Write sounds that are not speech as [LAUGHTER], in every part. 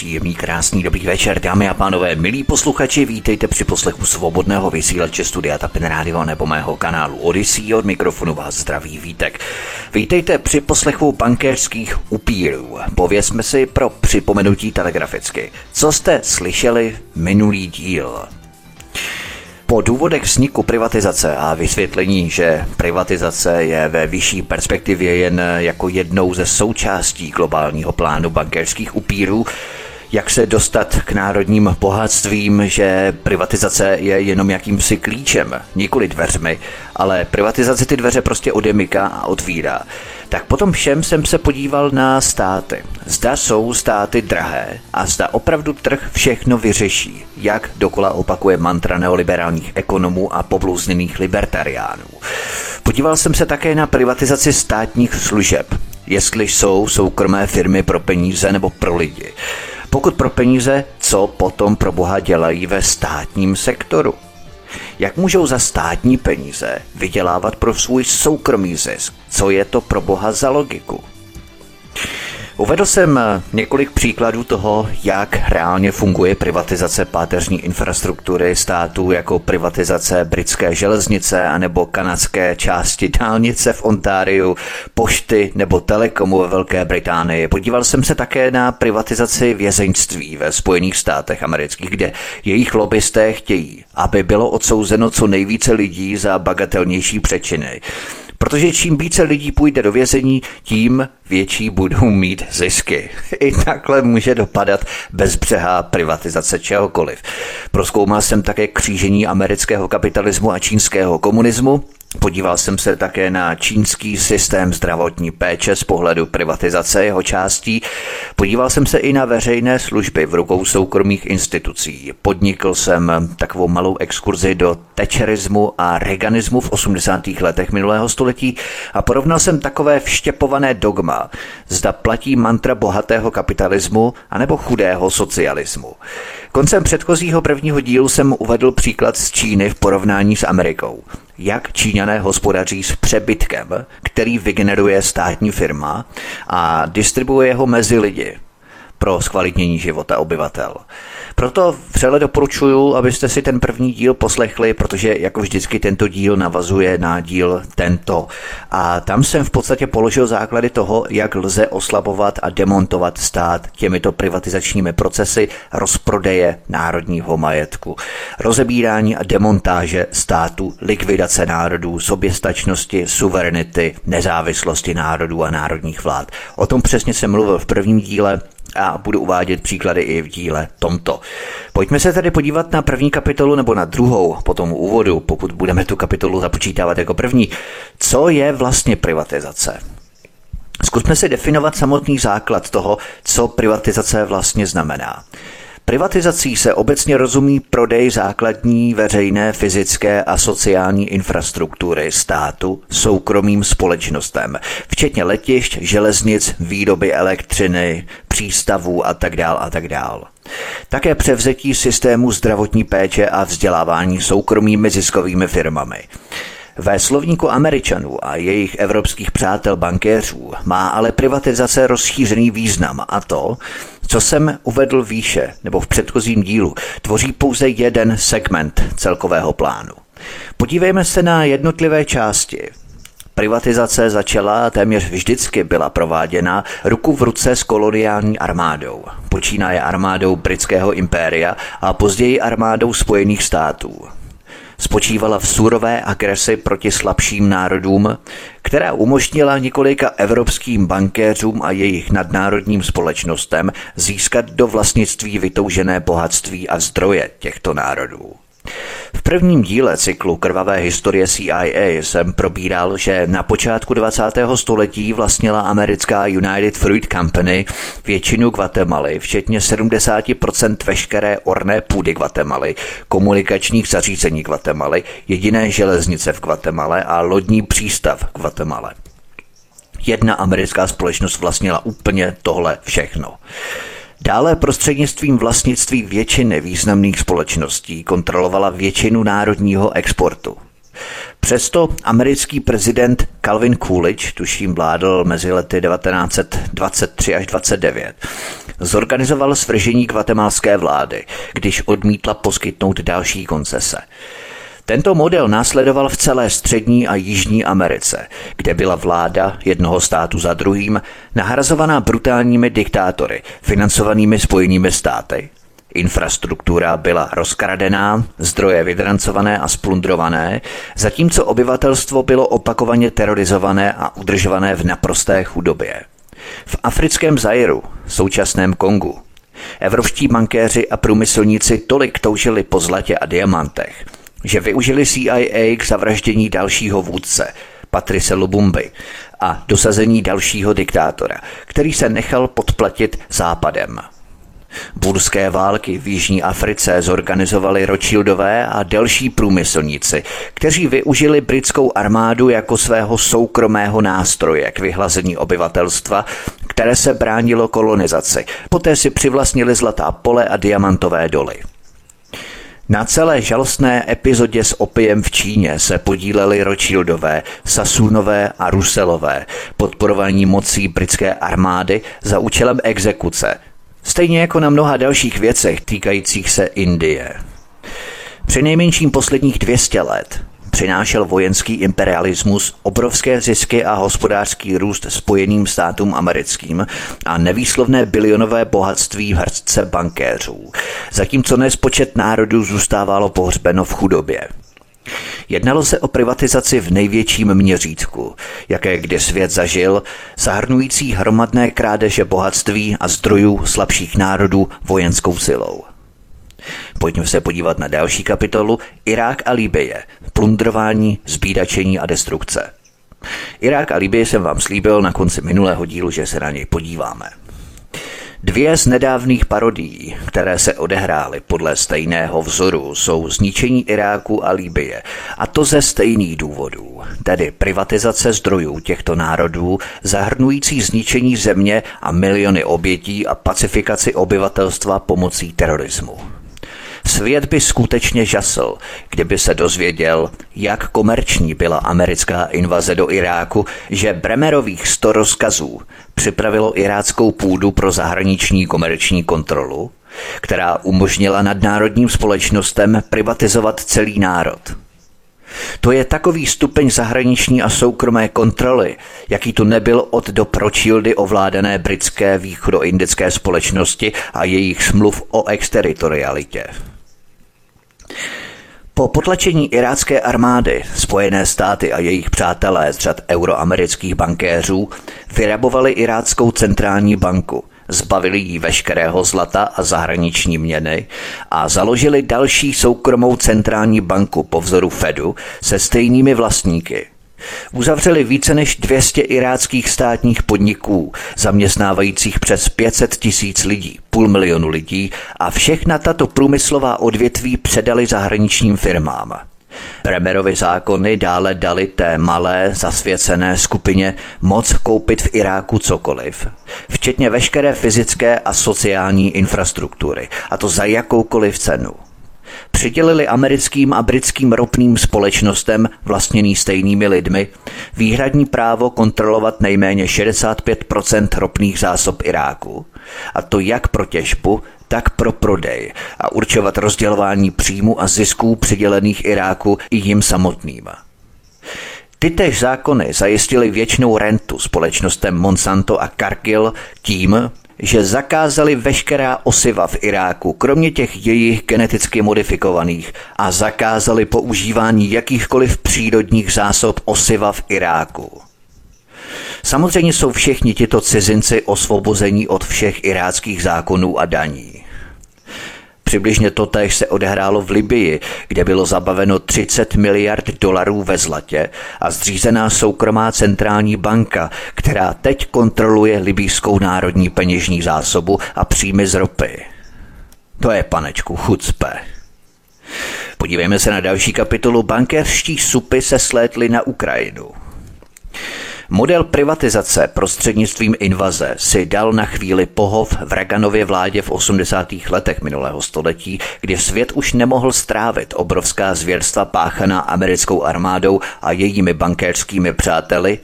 Příjemný, krásný, dobrý večer, dámy a pánové, milí posluchači, vítejte při poslechu svobodného vysílače Studia Tapin Radio nebo mého kanálu Odyssey. Od mikrofonu vás zdraví Vítek. Vítejte při poslechu bankéřských upírů. Povězme si pro připomenutí telegraficky. Co jste slyšeli minulý díl? Po důvodech vzniku privatizace a vysvětlení, že privatizace je ve vyšší perspektivě jen jako jednou ze součástí globálního plánu bankéřských upírů, jak se dostat k národním bohatstvím, že privatizace je jenom jakýmsi klíčem, nikoli dveřmi, ale privatizace ty dveře prostě odemyká a otvírá. Tak potom všem jsem se podíval na státy. Zda jsou státy drahé a zda opravdu trh všechno vyřeší, jak dokola opakuje mantra neoliberálních ekonomů a pobluzněných libertariánů. Podíval jsem se také na privatizaci státních služeb, jestli jsou soukromé firmy pro peníze nebo pro lidi. Pokud pro peníze, co potom pro boha dělají ve státním sektoru? Jak můžou za státní peníze vydělávat pro svůj soukromý zisk? Co je to pro boha za logiku? Uvedl jsem eh, několik příkladů toho, jak reálně funguje privatizace páteřní infrastruktury států jako privatizace britské železnice anebo kanadské části dálnice v Ontáriu, pošty nebo telekomu ve Velké Británii. Podíval jsem se také na privatizaci vězeňství ve Spojených státech amerických, kde jejich lobbysté chtějí, aby bylo odsouzeno co nejvíce lidí za bagatelnější přečiny. Protože čím více lidí půjde do vězení, tím větší budou mít zisky. [LAUGHS] I takhle může dopadat bezbřehá privatizace čehokoliv. Proskoumal jsem také křížení amerického kapitalismu a čínského komunismu Podíval jsem se také na čínský systém zdravotní péče z pohledu privatizace jeho částí. Podíval jsem se i na veřejné služby v rukou soukromých institucí. Podnikl jsem takovou malou exkurzi do tečerismu a reganismu v 80. letech minulého století a porovnal jsem takové vštěpované dogma, zda platí mantra bohatého kapitalismu anebo chudého socialismu. Koncem předchozího prvního dílu jsem uvedl příklad z Číny v porovnání s Amerikou jak Číňané hospodaří s přebytkem, který vygeneruje státní firma a distribuuje ho mezi lidi pro zkvalitnění života obyvatel. Proto vřele doporučuji, abyste si ten první díl poslechli, protože jako vždycky tento díl navazuje na díl tento. A tam jsem v podstatě položil základy toho, jak lze oslabovat a demontovat stát těmito privatizačními procesy rozprodeje národního majetku, rozebírání a demontáže státu, likvidace národů, soběstačnosti, suverenity, nezávislosti národů a národních vlád. O tom přesně jsem mluvil v prvním díle a budu uvádět příklady i v díle tomto. Pojďme se tedy podívat na první kapitolu nebo na druhou po tom úvodu, pokud budeme tu kapitolu započítávat jako první. Co je vlastně privatizace? Zkusme si definovat samotný základ toho, co privatizace vlastně znamená. Privatizací se obecně rozumí prodej základní veřejné fyzické a sociální infrastruktury státu soukromým společnostem, včetně letišť, železnic, výroby elektřiny, přístavů a tak dál a tak dál. Také převzetí systému zdravotní péče a vzdělávání soukromými ziskovými firmami. Ve slovníku Američanů a jejich evropských přátel bankéřů má ale privatizace rozšířený význam a to, co jsem uvedl výše nebo v předchozím dílu, tvoří pouze jeden segment celkového plánu. Podívejme se na jednotlivé části. Privatizace začala a téměř vždycky byla prováděna ruku v ruce s koloniální armádou. Počínaje armádou britského impéria a později armádou Spojených států spočívala v surové agresi proti slabším národům, která umožnila několika evropským bankéřům a jejich nadnárodním společnostem získat do vlastnictví vytoužené bohatství a zdroje těchto národů. V prvním díle cyklu Krvavé historie CIA jsem probíral, že na počátku 20. století vlastnila americká United Fruit Company většinu Guatemaly, včetně 70% veškeré orné půdy Guatemaly, komunikačních zařízení Guatemaly, jediné železnice v Guatemala a lodní přístav v Guatemala. Jedna americká společnost vlastnila úplně tohle všechno. Dále prostřednictvím vlastnictví většiny významných společností kontrolovala většinu národního exportu. Přesto americký prezident Calvin Coolidge, tuším vládl mezi lety 1923 až 29, zorganizoval svržení kvatemalské vlády, když odmítla poskytnout další koncese. Tento model následoval v celé střední a jižní Americe, kde byla vláda jednoho státu za druhým nahrazovaná brutálními diktátory, financovanými spojenými státy. Infrastruktura byla rozkradená, zdroje vydrancované a splundrované, zatímco obyvatelstvo bylo opakovaně terorizované a udržované v naprosté chudobě. V africkém Zairu, současném Kongu, evropští bankéři a průmyslníci tolik toužili po zlatě a diamantech – že využili CIA k zavraždění dalšího vůdce, Patrice Lubumby, a dosazení dalšího diktátora, který se nechal podplatit západem. Burské války v Jižní Africe zorganizovali Rothschildové a další průmyslníci, kteří využili britskou armádu jako svého soukromého nástroje k vyhlazení obyvatelstva, které se bránilo kolonizaci. Poté si přivlastnili zlatá pole a diamantové doly. Na celé žalostné epizodě s opiem v Číně se podíleli Rothschildové, Sasunové a Ruselové, podporovaní mocí britské armády za účelem exekuce, stejně jako na mnoha dalších věcech týkajících se Indie. Při nejmenším posledních 200 let přinášel vojenský imperialismus obrovské zisky a hospodářský růst spojeným státům americkým a nevýslovné bilionové bohatství v hrstce bankéřů, zatímco nespočet národů zůstávalo pohřbeno v chudobě. Jednalo se o privatizaci v největším měřítku, jaké kdy svět zažil, zahrnující hromadné krádeže bohatství a zdrojů slabších národů vojenskou silou. Pojďme se podívat na další kapitolu Irák a Libye, plundrování, zbídačení a destrukce. Irák a Libye jsem vám slíbil na konci minulého dílu, že se na něj podíváme. Dvě z nedávných parodií, které se odehrály podle stejného vzoru, jsou zničení Iráku a Líbie. A to ze stejných důvodů, tedy privatizace zdrojů těchto národů, zahrnující zničení země a miliony obětí a pacifikaci obyvatelstva pomocí terorismu. Svět by skutečně žasl, kdyby se dozvěděl, jak komerční byla americká invaze do Iráku, že Bremerových sto rozkazů připravilo iráckou půdu pro zahraniční komerční kontrolu, která umožnila nadnárodním společnostem privatizovat celý národ. To je takový stupeň zahraniční a soukromé kontroly, jaký tu nebyl od do pročildy ovládané britské východoindické společnosti a jejich smluv o exteritorialitě. Po potlačení irácké armády Spojené státy a jejich přátelé z řad euroamerických bankéřů vyrabovali iráckou centrální banku, zbavili jí veškerého zlata a zahraniční měny a založili další soukromou centrální banku po vzoru Fedu se stejnými vlastníky – Uzavřeli více než 200 iráckých státních podniků, zaměstnávajících přes 500 tisíc lidí, půl milionu lidí a všechna tato průmyslová odvětví předali zahraničním firmám. Bremerovy zákony dále dali té malé, zasvěcené skupině moc koupit v Iráku cokoliv, včetně veškeré fyzické a sociální infrastruktury, a to za jakoukoliv cenu – přidělili americkým a britským ropným společnostem vlastněný stejnými lidmi. Výhradní právo kontrolovat nejméně 65% ropných zásob Iráku, a to jak pro těžbu, tak pro prodej. A určovat rozdělování příjmu a zisků přidělených Iráku i jim samotným. Tytež zákony zajistily věčnou rentu společnostem Monsanto a Cargill tím, že zakázali veškerá osiva v Iráku, kromě těch jejich geneticky modifikovaných, a zakázali používání jakýchkoliv přírodních zásob osiva v Iráku. Samozřejmě jsou všichni tito cizinci osvobození od všech iráckých zákonů a daní. Přibližně to též se odehrálo v Libii, kde bylo zabaveno 30 miliard dolarů ve zlatě a zřízená soukromá centrální banka, která teď kontroluje libijskou národní peněžní zásobu a příjmy z ropy. To je panečku chucpe. Podívejme se na další kapitolu. Bankéřští supy se slétly na Ukrajinu. Model privatizace prostřednictvím invaze si dal na chvíli pohov v Reaganově vládě v 80. letech minulého století, kdy svět už nemohl strávit obrovská zvěrstva páchaná americkou armádou a jejími bankéřskými přáteli,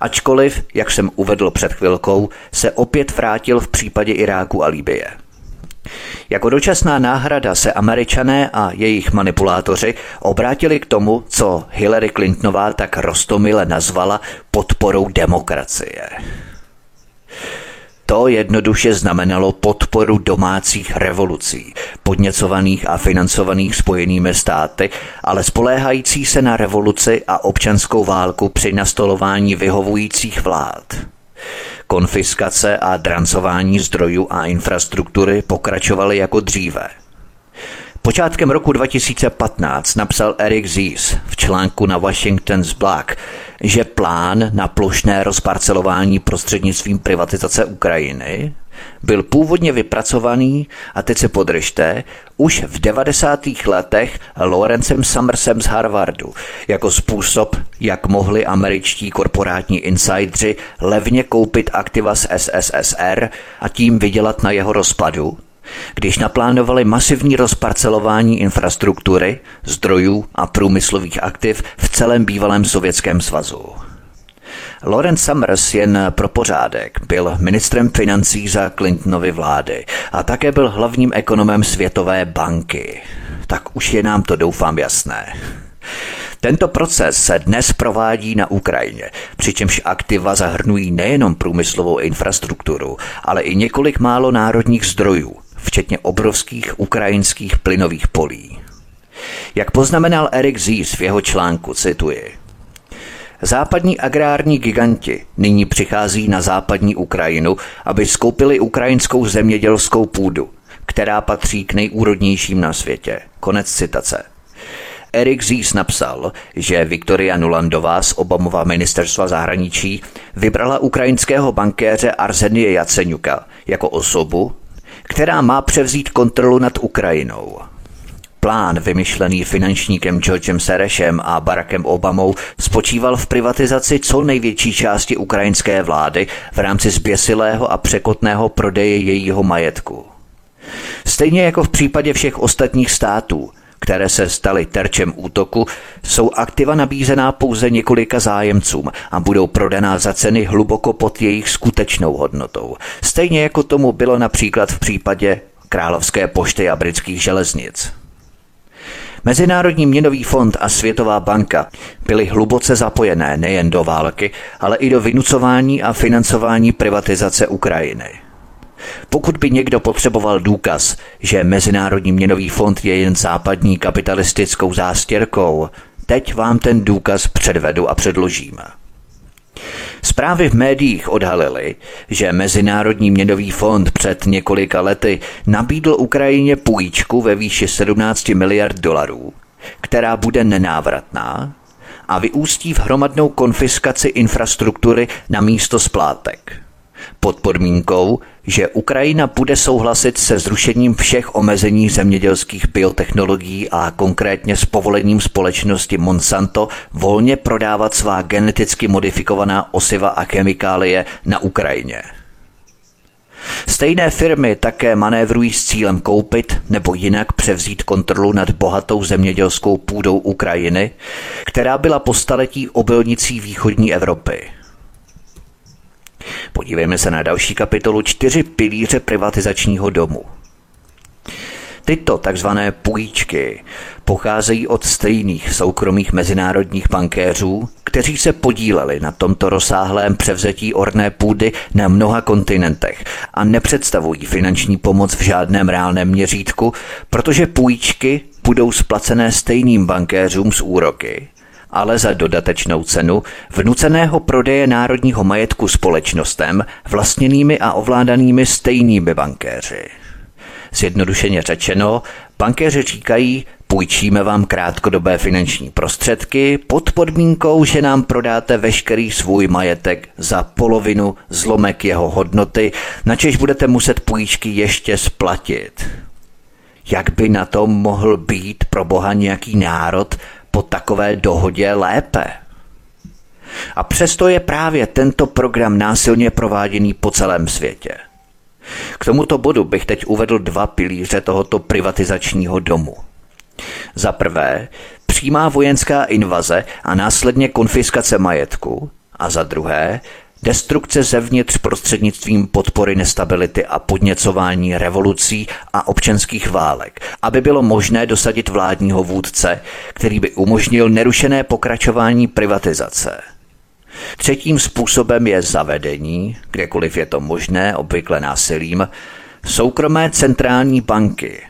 ačkoliv, jak jsem uvedl před chvilkou, se opět vrátil v případě Iráku a Libie. Jako dočasná náhrada se američané a jejich manipulátoři obrátili k tomu, co Hillary Clintonová tak rostomile nazvala podporou demokracie. To jednoduše znamenalo podporu domácích revolucí, podněcovaných a financovaných spojenými státy, ale spoléhající se na revoluci a občanskou válku při nastolování vyhovujících vlád. Konfiskace a drancování zdrojů a infrastruktury pokračovaly jako dříve. Počátkem roku 2015 napsal Eric Zies v článku na Washington's Black, že plán na plošné rozparcelování prostřednictvím privatizace Ukrajiny byl původně vypracovaný, a teď se podržte, už v 90. letech Lorencem Summersem z Harvardu jako způsob, jak mohli američtí korporátní insidři levně koupit aktiva z SSSR a tím vydělat na jeho rozpadu, když naplánovali masivní rozparcelování infrastruktury, zdrojů a průmyslových aktiv v celém bývalém Sovětském svazu. Lawrence Summers jen pro pořádek byl ministrem financí za Clintonovy vlády a také byl hlavním ekonomem Světové banky. Tak už je nám to doufám jasné. Tento proces se dnes provádí na Ukrajině, přičemž aktiva zahrnují nejenom průmyslovou infrastrukturu, ale i několik málo národních zdrojů, včetně obrovských ukrajinských plynových polí. Jak poznamenal Erik Zies v jeho článku, cituji, Západní agrární giganti nyní přichází na západní Ukrajinu, aby skoupili ukrajinskou zemědělskou půdu, která patří k nejúrodnějším na světě. Konec citace. Erik Zís napsal, že Viktoria Nulandová z Obamova ministerstva zahraničí vybrala ukrajinského bankéře Arzenie Jaceňuka jako osobu, která má převzít kontrolu nad Ukrajinou. Plán vymyšlený finančníkem Georgem Serešem a Barackem Obamou spočíval v privatizaci co největší části ukrajinské vlády v rámci zběsilého a překotného prodeje jejího majetku. Stejně jako v případě všech ostatních států, které se staly terčem útoku, jsou aktiva nabízená pouze několika zájemcům a budou prodaná za ceny hluboko pod jejich skutečnou hodnotou. Stejně jako tomu bylo například v případě Královské pošty a britských železnic. Mezinárodní měnový fond a Světová banka byly hluboce zapojené nejen do války, ale i do vynucování a financování privatizace Ukrajiny. Pokud by někdo potřeboval důkaz, že Mezinárodní měnový fond je jen západní kapitalistickou zástěrkou, teď vám ten důkaz předvedu a předložím. Zprávy v médiích odhalily, že Mezinárodní měnový fond před několika lety nabídl Ukrajině půjčku ve výši 17 miliard dolarů, která bude nenávratná a vyústí v hromadnou konfiskaci infrastruktury na místo splátek pod podmínkou, že Ukrajina bude souhlasit se zrušením všech omezení zemědělských biotechnologií a konkrétně s povolením společnosti Monsanto volně prodávat svá geneticky modifikovaná osiva a chemikálie na Ukrajině. Stejné firmy také manévrují s cílem koupit nebo jinak převzít kontrolu nad bohatou zemědělskou půdou Ukrajiny, která byla po staletí obilnicí východní Evropy – Podívejme se na další kapitolu čtyři pilíře privatizačního domu. Tyto takzvané půjčky pocházejí od stejných soukromých mezinárodních bankéřů, kteří se podíleli na tomto rozsáhlém převzetí orné půdy na mnoha kontinentech a nepředstavují finanční pomoc v žádném reálném měřítku, protože půjčky budou splacené stejným bankéřům z úroky, ale za dodatečnou cenu vnuceného prodeje národního majetku společnostem vlastněnými a ovládanými stejnými bankéři. Zjednodušeně řečeno, bankéři říkají, půjčíme vám krátkodobé finanční prostředky pod podmínkou, že nám prodáte veškerý svůj majetek za polovinu zlomek jeho hodnoty, načež budete muset půjčky ještě splatit. Jak by na tom mohl být pro boha nějaký národ, po takové dohodě lépe. A přesto je právě tento program násilně prováděný po celém světě. K tomuto bodu bych teď uvedl dva pilíře tohoto privatizačního domu. Za prvé, přímá vojenská invaze a následně konfiskace majetku, a za druhé, destrukce zevnitř prostřednictvím podpory nestability a podněcování revolucí a občanských válek, aby bylo možné dosadit vládního vůdce, který by umožnil nerušené pokračování privatizace. Třetím způsobem je zavedení, kdekoliv je to možné, obvykle násilím, soukromé centrální banky.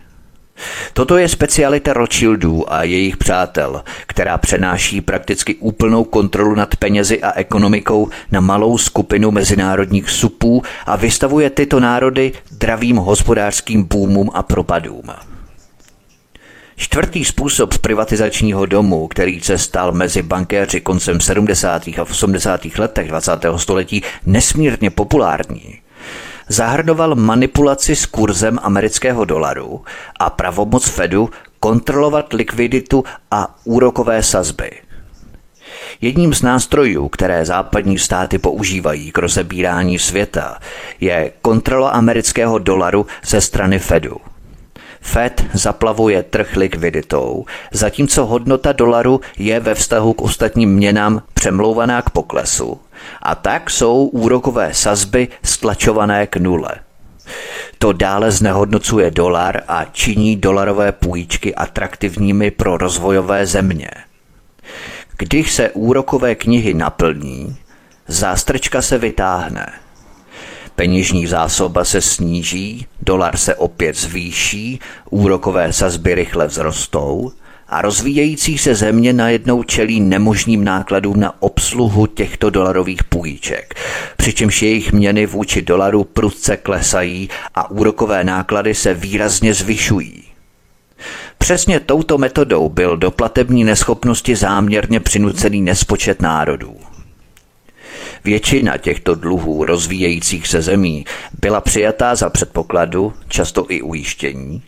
Toto je specialita Rothschildů a jejich přátel, která přenáší prakticky úplnou kontrolu nad penězi a ekonomikou na malou skupinu mezinárodních supů a vystavuje tyto národy dravým hospodářským boomům a propadům. Čtvrtý způsob privatizačního domu, který se stal mezi bankéři koncem 70. a 80. letech 20. století nesmírně populární, zahrnoval manipulaci s kurzem amerického dolaru a pravomoc Fedu kontrolovat likviditu a úrokové sazby. Jedním z nástrojů, které západní státy používají k rozebírání světa, je kontrola amerického dolaru ze strany Fedu – Fed zaplavuje trh likviditou, zatímco hodnota dolaru je ve vztahu k ostatním měnám přemlouvaná k poklesu. A tak jsou úrokové sazby stlačované k nule. To dále znehodnocuje dolar a činí dolarové půjčky atraktivními pro rozvojové země. Když se úrokové knihy naplní, zástrčka se vytáhne – Peněžní zásoba se sníží, dolar se opět zvýší, úrokové sazby rychle vzrostou a rozvíjející se země najednou čelí nemožným nákladům na obsluhu těchto dolarových půjček, přičemž jejich měny vůči dolaru prudce klesají a úrokové náklady se výrazně zvyšují. Přesně touto metodou byl do platební neschopnosti záměrně přinucený nespočet národů. Většina těchto dluhů rozvíjejících se zemí byla přijatá za předpokladu, často i ujištění,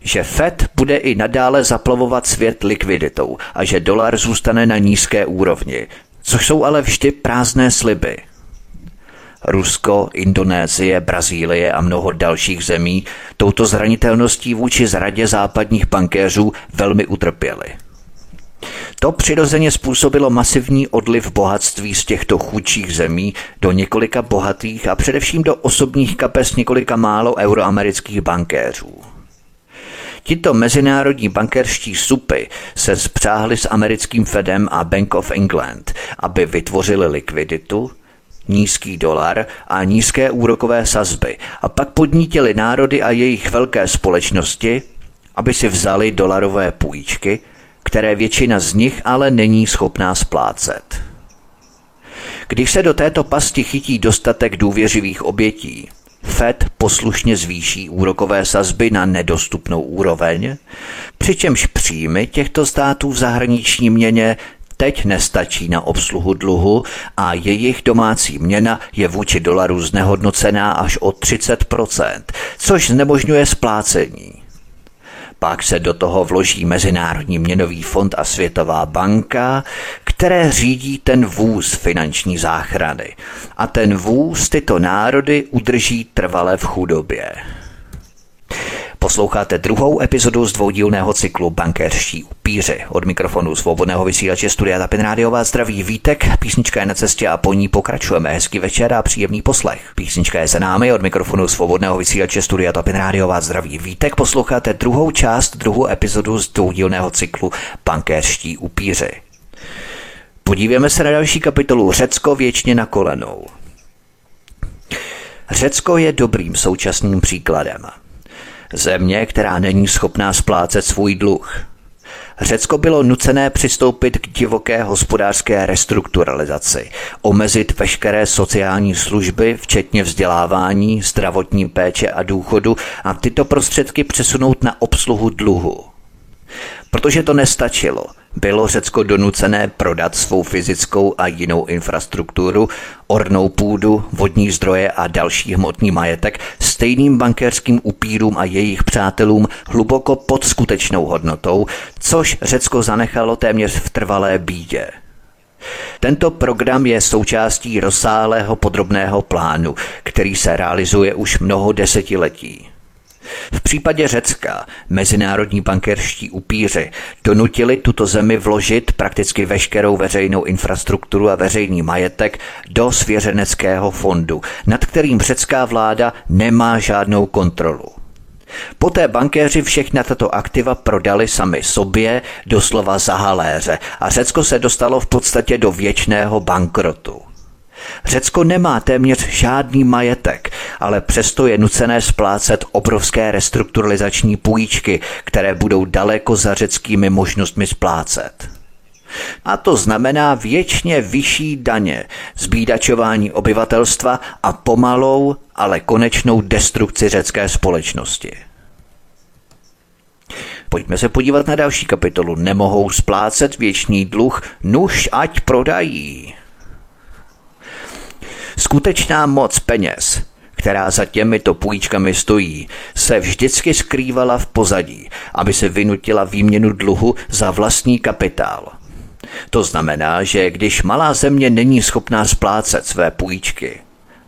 že Fed bude i nadále zaplavovat svět likviditou a že dolar zůstane na nízké úrovni, což jsou ale vždy prázdné sliby. Rusko, Indonésie, Brazílie a mnoho dalších zemí touto zranitelností vůči zradě západních bankéřů velmi utrpěli. To přirozeně způsobilo masivní odliv bohatství z těchto chudších zemí do několika bohatých a především do osobních kapes několika málo euroamerických bankéřů. Tito mezinárodní bankerští supy se spřáhli s americkým Fedem a Bank of England, aby vytvořili likviditu, nízký dolar a nízké úrokové sazby a pak podnítili národy a jejich velké společnosti, aby si vzali dolarové půjčky – které většina z nich ale není schopná splácet. Když se do této pasti chytí dostatek důvěřivých obětí, Fed poslušně zvýší úrokové sazby na nedostupnou úroveň, přičemž příjmy těchto států v zahraniční měně teď nestačí na obsluhu dluhu a jejich domácí měna je vůči dolaru znehodnocená až o 30%, což znemožňuje splácení. Pak se do toho vloží Mezinárodní měnový fond a Světová banka, které řídí ten vůz finanční záchrany. A ten vůz tyto národy udrží trvale v chudobě. Posloucháte druhou epizodu z dvoudílného cyklu Bankerští upíři. Od mikrofonu svobodného vysílače Studia Tapin Rádiová zdraví Vítek. Písnička je na cestě a po ní pokračujeme. Hezký večer a příjemný poslech. Písnička je za námi od mikrofonu svobodného vysílače Studia Tapin Rádiová zdraví Vítek. Posloucháte druhou část, druhou epizodu z dvoudílného cyklu Bankerští upíři. Podívejme se na další kapitolu Řecko věčně na kolenou. Řecko je dobrým současným příkladem. Země, která není schopná splácet svůj dluh. Řecko bylo nucené přistoupit k divoké hospodářské restrukturalizaci, omezit veškeré sociální služby, včetně vzdělávání, zdravotní péče a důchodu a tyto prostředky přesunout na obsluhu dluhu. Protože to nestačilo, bylo Řecko donucené prodat svou fyzickou a jinou infrastrukturu, ornou půdu, vodní zdroje a další hmotný majetek stejným bankéřským upírům a jejich přátelům hluboko pod skutečnou hodnotou, což Řecko zanechalo téměř v trvalé bídě. Tento program je součástí rozsáhlého podrobného plánu, který se realizuje už mnoho desetiletí. V případě Řecka mezinárodní bankerští upíři donutili tuto zemi vložit prakticky veškerou veřejnou infrastrukturu a veřejný majetek do svěřeneckého fondu, nad kterým řecká vláda nemá žádnou kontrolu. Poté bankéři všechna tato aktiva prodali sami sobě, doslova za haléře a Řecko se dostalo v podstatě do věčného bankrotu. Řecko nemá téměř žádný majetek, ale přesto je nucené splácet obrovské restrukturalizační půjčky, které budou daleko za řeckými možnostmi splácet. A to znamená věčně vyšší daně, zbídačování obyvatelstva a pomalou, ale konečnou destrukci řecké společnosti. Pojďme se podívat na další kapitolu. Nemohou splácet věčný dluh, nuž ať prodají. Skutečná moc peněz, která za těmito půjčkami stojí, se vždycky skrývala v pozadí, aby se vynutila výměnu dluhu za vlastní kapitál. To znamená, že když malá země není schopná splácet své půjčky,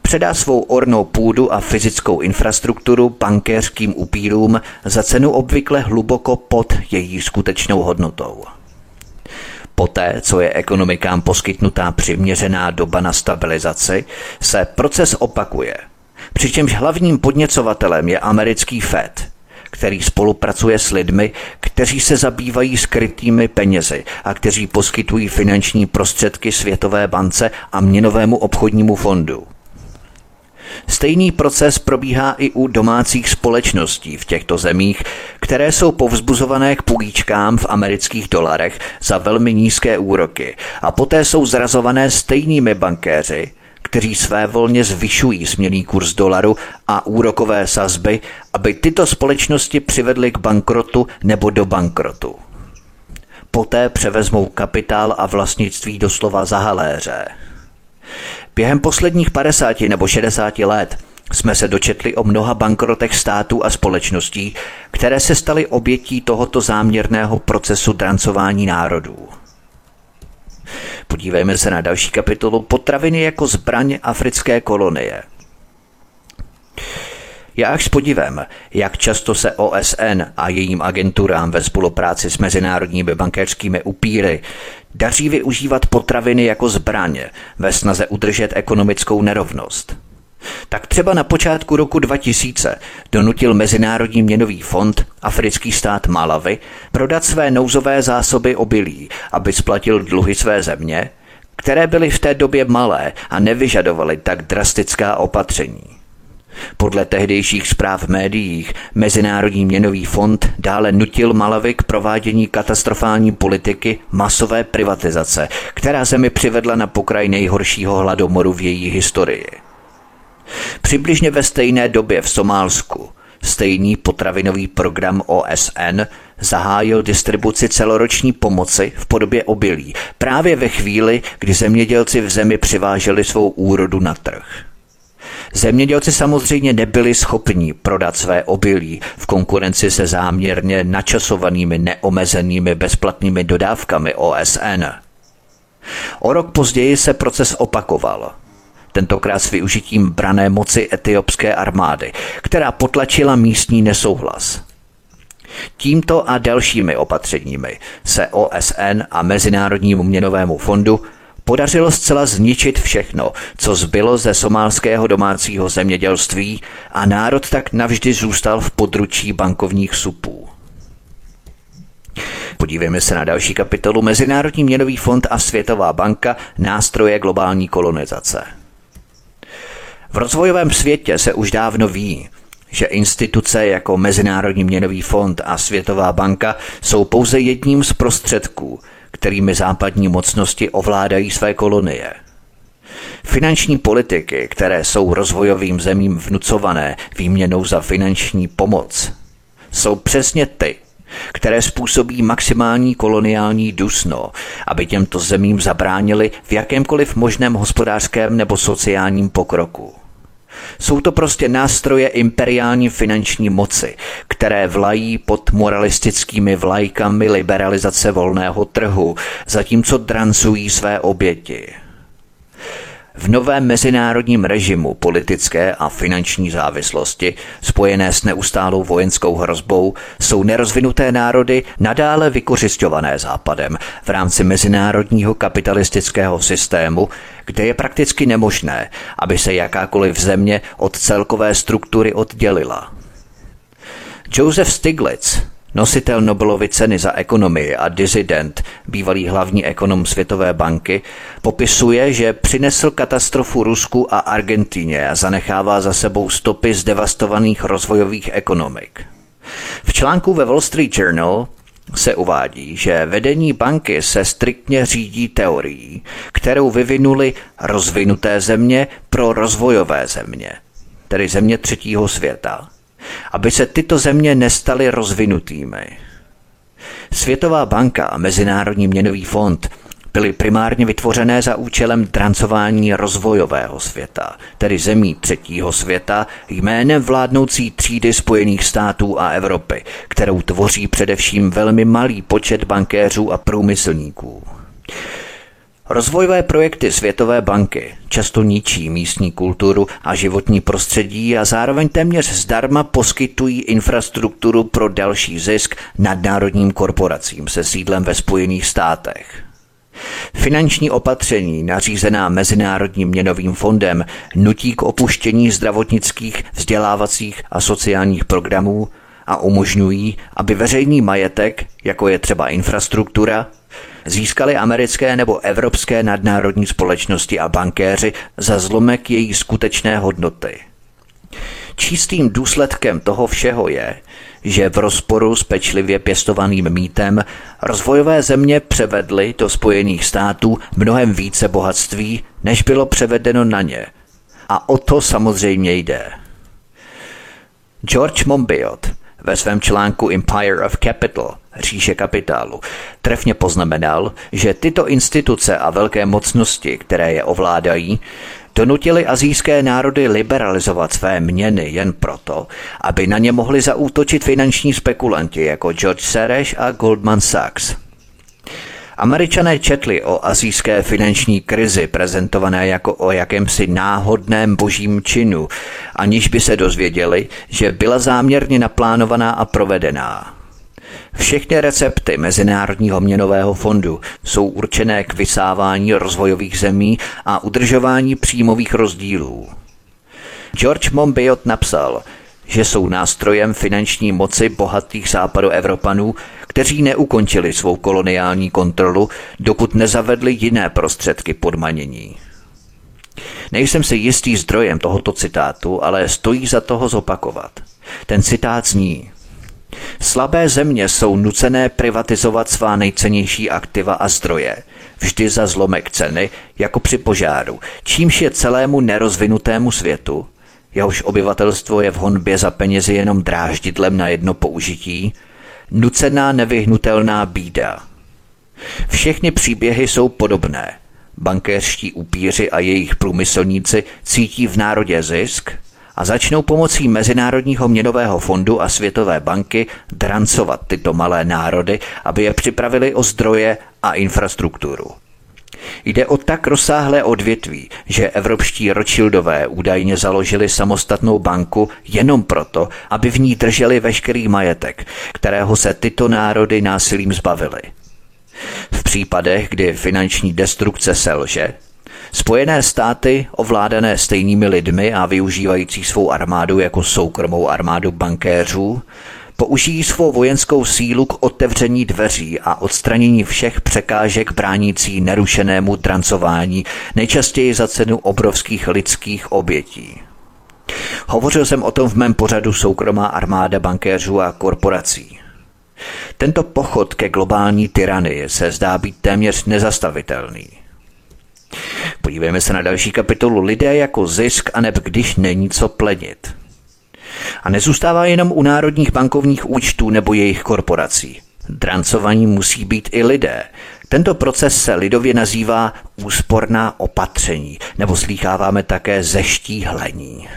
předá svou ornou půdu a fyzickou infrastrukturu bankéřským upírům za cenu obvykle hluboko pod její skutečnou hodnotou. Poté, co je ekonomikám poskytnutá přiměřená doba na stabilizaci, se proces opakuje. Přičemž hlavním podněcovatelem je americký Fed, který spolupracuje s lidmi, kteří se zabývají skrytými penězi a kteří poskytují finanční prostředky Světové bance a měnovému obchodnímu fondu. Stejný proces probíhá i u domácích společností v těchto zemích, které jsou povzbuzované k půjčkám v amerických dolarech za velmi nízké úroky a poté jsou zrazované stejnými bankéři, kteří své volně zvyšují směný kurz dolaru a úrokové sazby, aby tyto společnosti přivedly k bankrotu nebo do bankrotu. Poté převezmou kapitál a vlastnictví doslova za haléře. Během posledních 50 nebo 60 let jsme se dočetli o mnoha bankrotech států a společností, které se staly obětí tohoto záměrného procesu drancování národů. Podívejme se na další kapitolu Potraviny jako zbraň africké kolonie. Je až s podivem, jak často se OSN a jejím agenturám ve spolupráci s mezinárodními bankéřskými upíry daří využívat potraviny jako zbraně ve snaze udržet ekonomickou nerovnost. Tak třeba na počátku roku 2000 donutil Mezinárodní měnový fond africký stát Malavy prodat své nouzové zásoby obilí, aby splatil dluhy své země, které byly v té době malé a nevyžadovaly tak drastická opatření. Podle tehdejších zpráv v médiích Mezinárodní měnový fond dále nutil Malavy k provádění katastrofální politiky masové privatizace, která zemi přivedla na pokraj nejhoršího hladomoru v její historii. Přibližně ve stejné době v Somálsku stejný potravinový program OSN zahájil distribuci celoroční pomoci v podobě obilí právě ve chvíli, kdy zemědělci v zemi přiváželi svou úrodu na trh. Zemědělci samozřejmě nebyli schopni prodat své obilí v konkurenci se záměrně načasovanými neomezenými bezplatnými dodávkami OSN. O rok později se proces opakoval. Tentokrát s využitím brané moci etiopské armády, která potlačila místní nesouhlas. Tímto a dalšími opatřeními se OSN a Mezinárodnímu měnovému fondu podařilo zcela zničit všechno, co zbylo ze somálského domácího zemědělství a národ tak navždy zůstal v područí bankovních supů. Podívejme se na další kapitolu Mezinárodní měnový fond a Světová banka nástroje globální kolonizace. V rozvojovém světě se už dávno ví, že instituce jako Mezinárodní měnový fond a Světová banka jsou pouze jedním z prostředků, kterými západní mocnosti ovládají své kolonie. Finanční politiky, které jsou rozvojovým zemím vnucované výměnou za finanční pomoc, jsou přesně ty, které způsobí maximální koloniální dusno, aby těmto zemím zabránili v jakémkoliv možném hospodářském nebo sociálním pokroku. Jsou to prostě nástroje imperiální finanční moci, které vlají pod moralistickými vlajkami liberalizace volného trhu, zatímco drancují své oběti. V novém mezinárodním režimu politické a finanční závislosti, spojené s neustálou vojenskou hrozbou, jsou nerozvinuté národy nadále vykořišťované Západem v rámci mezinárodního kapitalistického systému, kde je prakticky nemožné, aby se jakákoliv země od celkové struktury oddělila. Joseph Stiglitz, Nositel Nobelovy ceny za ekonomii a dizident, bývalý hlavní ekonom Světové banky, popisuje, že přinesl katastrofu Rusku a Argentíně a zanechává za sebou stopy z devastovaných rozvojových ekonomik. V článku ve Wall Street Journal se uvádí, že vedení banky se striktně řídí teorií, kterou vyvinuli rozvinuté země pro rozvojové země, tedy země třetího světa – aby se tyto země nestaly rozvinutými. Světová banka a Mezinárodní měnový fond byly primárně vytvořené za účelem trancování rozvojového světa, tedy zemí třetího světa, jménem vládnoucí třídy Spojených států a Evropy, kterou tvoří především velmi malý počet bankéřů a průmyslníků. Rozvojové projekty Světové banky často ničí místní kulturu a životní prostředí a zároveň téměř zdarma poskytují infrastrukturu pro další zisk nadnárodním korporacím se sídlem ve Spojených státech. Finanční opatření nařízená Mezinárodním měnovým fondem nutí k opuštění zdravotnických, vzdělávacích a sociálních programů a umožňují, aby veřejný majetek, jako je třeba infrastruktura, získali americké nebo evropské nadnárodní společnosti a bankéři za zlomek její skutečné hodnoty. Čistým důsledkem toho všeho je, že v rozporu s pečlivě pěstovaným mýtem rozvojové země převedly do Spojených států mnohem více bohatství, než bylo převedeno na ně. A o to samozřejmě jde. George Monbiot ve svém článku Empire of Capital říše kapitálu, trefně poznamenal, že tyto instituce a velké mocnosti, které je ovládají, donutili azijské národy liberalizovat své měny jen proto, aby na ně mohli zaútočit finanční spekulanti jako George Soros a Goldman Sachs. Američané četli o azijské finanční krizi prezentované jako o jakémsi náhodném božím činu, aniž by se dozvěděli, že byla záměrně naplánovaná a provedená. Všechny recepty Mezinárodního měnového fondu jsou určené k vysávání rozvojových zemí a udržování příjmových rozdílů. George Monbiot napsal, že jsou nástrojem finanční moci bohatých západoevropanů, kteří neukončili svou koloniální kontrolu, dokud nezavedli jiné prostředky podmanění. Nejsem si jistý zdrojem tohoto citátu, ale stojí za toho zopakovat. Ten citát zní Slabé země jsou nucené privatizovat svá nejcennější aktiva a zdroje, vždy za zlomek ceny, jako při požáru, čímž je celému nerozvinutému světu, jehož obyvatelstvo je v honbě za penězi jenom dráždidlem na jedno použití, nucená nevyhnutelná bída. Všechny příběhy jsou podobné. Bankéřští upíři a jejich průmyslníci cítí v národě zisk a začnou pomocí Mezinárodního měnového fondu a Světové banky drancovat tyto malé národy, aby je připravili o zdroje a infrastrukturu. Jde o tak rozsáhlé odvětví, že evropští Rothschildové údajně založili samostatnou banku jenom proto, aby v ní drželi veškerý majetek, kterého se tyto národy násilím zbavili. V případech, kdy finanční destrukce selže, Spojené státy, ovládané stejnými lidmi a využívající svou armádu jako soukromou armádu bankéřů, použijí svou vojenskou sílu k otevření dveří a odstranění všech překážek bránící nerušenému drancování, nejčastěji za cenu obrovských lidských obětí. Hovořil jsem o tom v mém pořadu Soukromá armáda bankéřů a korporací. Tento pochod ke globální tyranii se zdá být téměř nezastavitelný. Podívejme se na další kapitolu Lidé jako zisk a neb když není co plenit. A nezůstává jenom u národních bankovních účtů nebo jejich korporací. Drancovaní musí být i lidé. Tento proces se lidově nazývá úsporná opatření, nebo slýcháváme také zeštíhlení.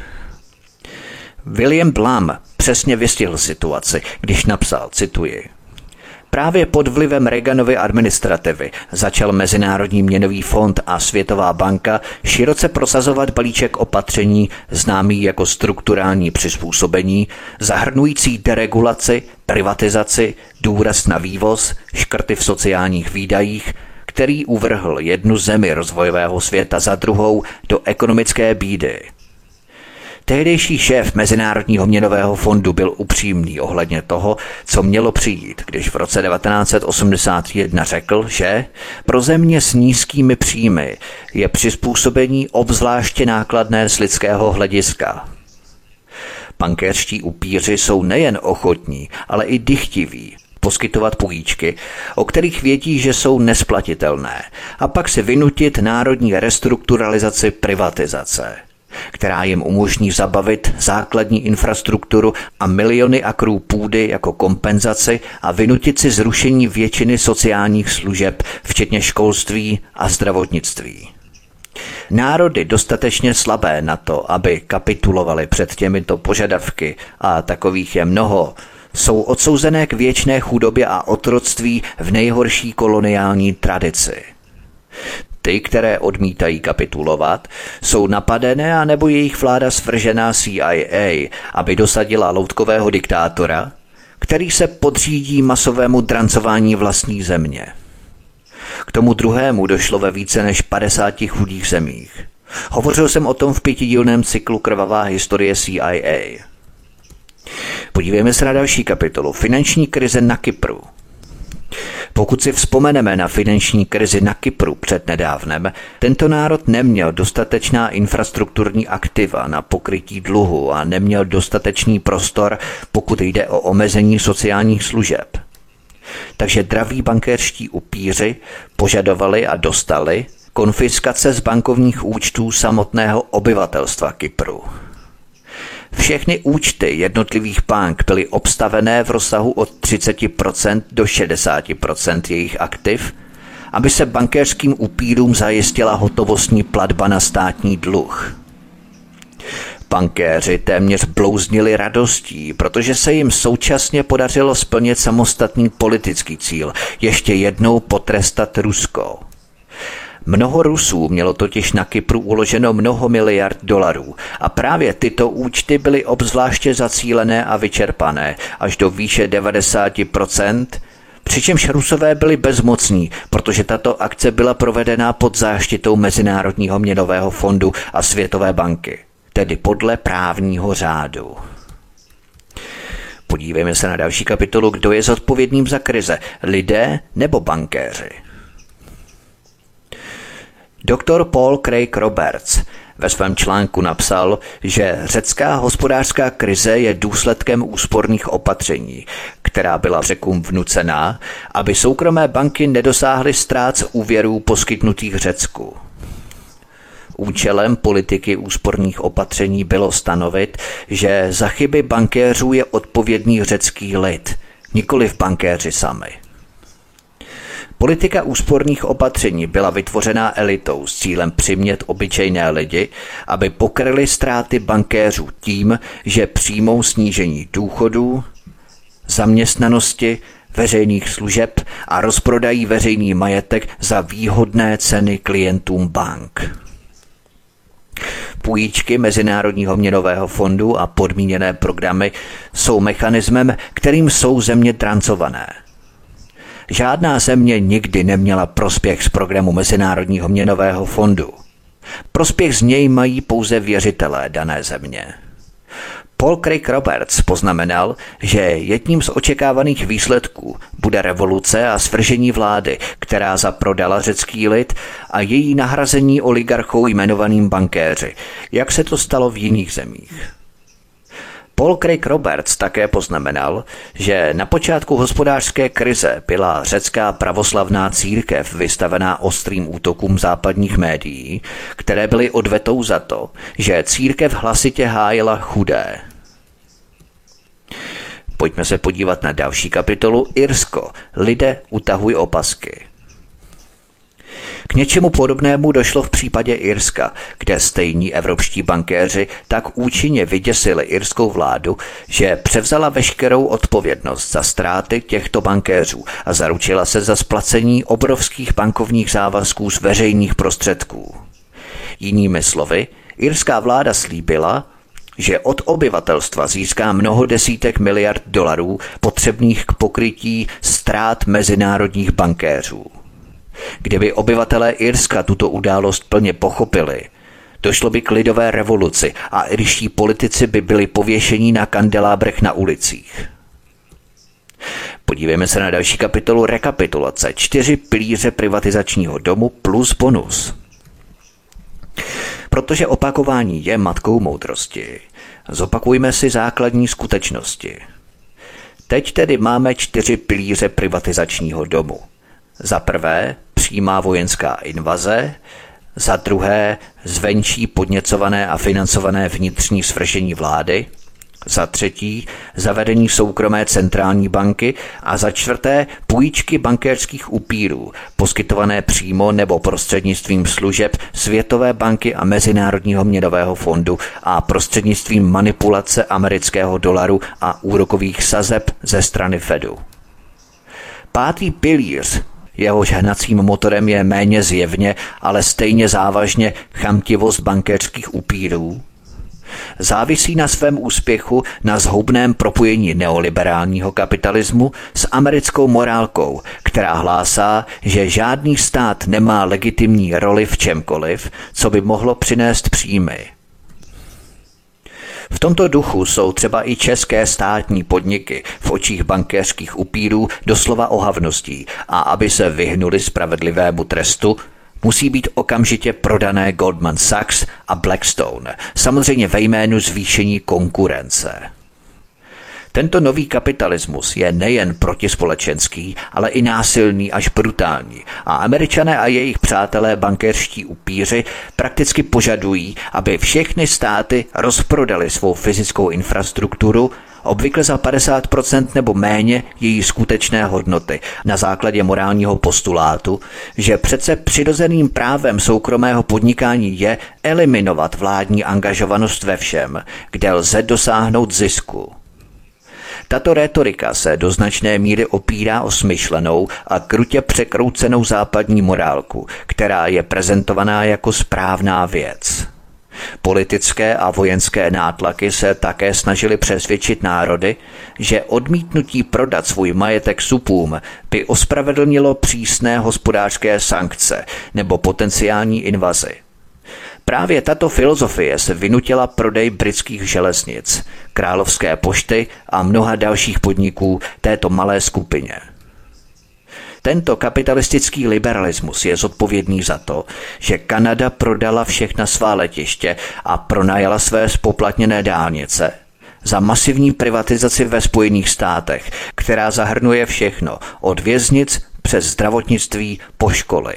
William Blum přesně vystihl situaci, když napsal, cituji, Právě pod vlivem Reaganovy administrativy začal Mezinárodní měnový fond a Světová banka široce prosazovat balíček opatření známý jako strukturální přizpůsobení, zahrnující deregulaci, privatizaci, důraz na vývoz, škrty v sociálních výdajích, který uvrhl jednu zemi rozvojového světa za druhou do ekonomické bídy. Tehdejší šéf Mezinárodního měnového fondu byl upřímný ohledně toho, co mělo přijít, když v roce 1981 řekl, že pro země s nízkými příjmy je přizpůsobení obzvláště nákladné z lidského hlediska. Bankéřští upíři jsou nejen ochotní, ale i dychtiví poskytovat půjčky, o kterých vědí, že jsou nesplatitelné, a pak si vynutit národní restrukturalizaci privatizace která jim umožní zabavit základní infrastrukturu a miliony akrů půdy jako kompenzaci a vynutit si zrušení většiny sociálních služeb, včetně školství a zdravotnictví. Národy dostatečně slabé na to, aby kapitulovali před těmito požadavky, a takových je mnoho, jsou odsouzené k věčné chudobě a otroctví v nejhorší koloniální tradici. Ty, které odmítají kapitulovat, jsou napadené a nebo jejich vláda svržená CIA, aby dosadila loutkového diktátora, který se podřídí masovému drancování vlastní země. K tomu druhému došlo ve více než 50 chudých zemích. Hovořil jsem o tom v pětidílném cyklu Krvavá historie CIA. Podívejme se na další kapitolu. Finanční krize na Kypru. Pokud si vzpomeneme na finanční krizi na Kypru před nedávnem, tento národ neměl dostatečná infrastrukturní aktiva na pokrytí dluhu a neměl dostatečný prostor, pokud jde o omezení sociálních služeb. Takže draví bankéřští upíři požadovali a dostali konfiskace z bankovních účtů samotného obyvatelstva Kypru. Všechny účty jednotlivých bank byly obstavené v rozsahu od 30% do 60% jejich aktiv, aby se bankéřským upírům zajistila hotovostní platba na státní dluh. Bankéři téměř blouznili radostí, protože se jim současně podařilo splnit samostatný politický cíl, ještě jednou potrestat Rusko. Mnoho Rusů mělo totiž na Kypru uloženo mnoho miliard dolarů a právě tyto účty byly obzvláště zacílené a vyčerpané až do výše 90%, přičemž Rusové byli bezmocní, protože tato akce byla provedena pod záštitou Mezinárodního měnového fondu a Světové banky, tedy podle právního řádu. Podívejme se na další kapitolu, kdo je zodpovědným za krize, lidé nebo bankéři. Doktor Paul Craig Roberts ve svém článku napsal, že řecká hospodářská krize je důsledkem úsporných opatření, která byla řekům vnucená, aby soukromé banky nedosáhly ztrát z úvěrů poskytnutých Řecku. Účelem politiky úsporných opatření bylo stanovit, že za chyby bankéřů je odpovědný řecký lid, nikoli v bankéři sami. Politika úsporných opatření byla vytvořená elitou s cílem přimět obyčejné lidi, aby pokryli ztráty bankéřů tím, že přijmou snížení důchodů, zaměstnanosti, veřejných služeb a rozprodají veřejný majetek za výhodné ceny klientům bank. Půjčky Mezinárodního měnového fondu a podmíněné programy jsou mechanismem, kterým jsou země trancované – Žádná země nikdy neměla prospěch z programu Mezinárodního měnového fondu. Prospěch z něj mají pouze věřitelé dané země. Paul Craig Roberts poznamenal, že jedním z očekávaných výsledků bude revoluce a svržení vlády, která zaprodala řecký lid a její nahrazení oligarchou jmenovaným bankéři, jak se to stalo v jiných zemích. Paul Craig Roberts také poznamenal, že na počátku hospodářské krize byla řecká pravoslavná církev vystavená ostrým útokům západních médií, které byly odvetou za to, že církev hlasitě hájila chudé. Pojďme se podívat na další kapitolu Irsko. Lidé utahují opasky. K něčemu podobnému došlo v případě Irska, kde stejní evropští bankéři tak účinně vyděsili irskou vládu, že převzala veškerou odpovědnost za ztráty těchto bankéřů a zaručila se za splacení obrovských bankovních závazků z veřejných prostředků. Jinými slovy, irská vláda slíbila, že od obyvatelstva získá mnoho desítek miliard dolarů potřebných k pokrytí ztrát mezinárodních bankéřů. Kdyby obyvatelé Irska tuto událost plně pochopili, došlo by k lidové revoluci a irští politici by byli pověšení na kandelábrech na ulicích. Podívejme se na další kapitolu rekapitulace. Čtyři pilíře privatizačního domu plus bonus. Protože opakování je matkou moudrosti, zopakujme si základní skutečnosti. Teď tedy máme čtyři pilíře privatizačního domu. Za prvé přímá vojenská invaze, za druhé zvenčí podněcované a financované vnitřní svržení vlády – za třetí zavedení soukromé centrální banky. A za čtvrté půjčky bankéřských upírů, poskytované přímo nebo prostřednictvím služeb Světové banky a Mezinárodního měnového fondu a prostřednictvím manipulace amerického dolaru a úrokových sazeb ze strany Fedu. Pátý pilíř Jehož hnacím motorem je méně zjevně, ale stejně závažně chamtivost bankéřských upírů, závisí na svém úspěchu na zhoubném propojení neoliberálního kapitalismu s americkou morálkou, která hlásá, že žádný stát nemá legitimní roli v čemkoliv, co by mohlo přinést příjmy. V tomto duchu jsou třeba i české státní podniky v očích bankéřských upírů doslova ohavností a aby se vyhnuli spravedlivému trestu, musí být okamžitě prodané Goldman Sachs a Blackstone, samozřejmě ve jménu zvýšení konkurence. Tento nový kapitalismus je nejen protispolečenský, ale i násilný až brutální a američané a jejich přátelé bankéřští upíři prakticky požadují, aby všechny státy rozprodali svou fyzickou infrastrukturu obvykle za 50% nebo méně její skutečné hodnoty, na základě morálního postulátu, že přece přirozeným právem soukromého podnikání je eliminovat vládní angažovanost ve všem, kde lze dosáhnout zisku. Tato rétorika se do značné míry opírá o smyšlenou a krutě překroucenou západní morálku, která je prezentovaná jako správná věc. Politické a vojenské nátlaky se také snažili přesvědčit národy, že odmítnutí prodat svůj majetek supům by ospravedlnilo přísné hospodářské sankce nebo potenciální invazi. Právě tato filozofie se vynutila prodej britských železnic, královské pošty a mnoha dalších podniků této malé skupině – tento kapitalistický liberalismus je zodpovědný za to, že Kanada prodala všechna svá letiště a pronajala své spoplatněné dálnice za masivní privatizaci ve Spojených státech, která zahrnuje všechno od věznic přes zdravotnictví po školy.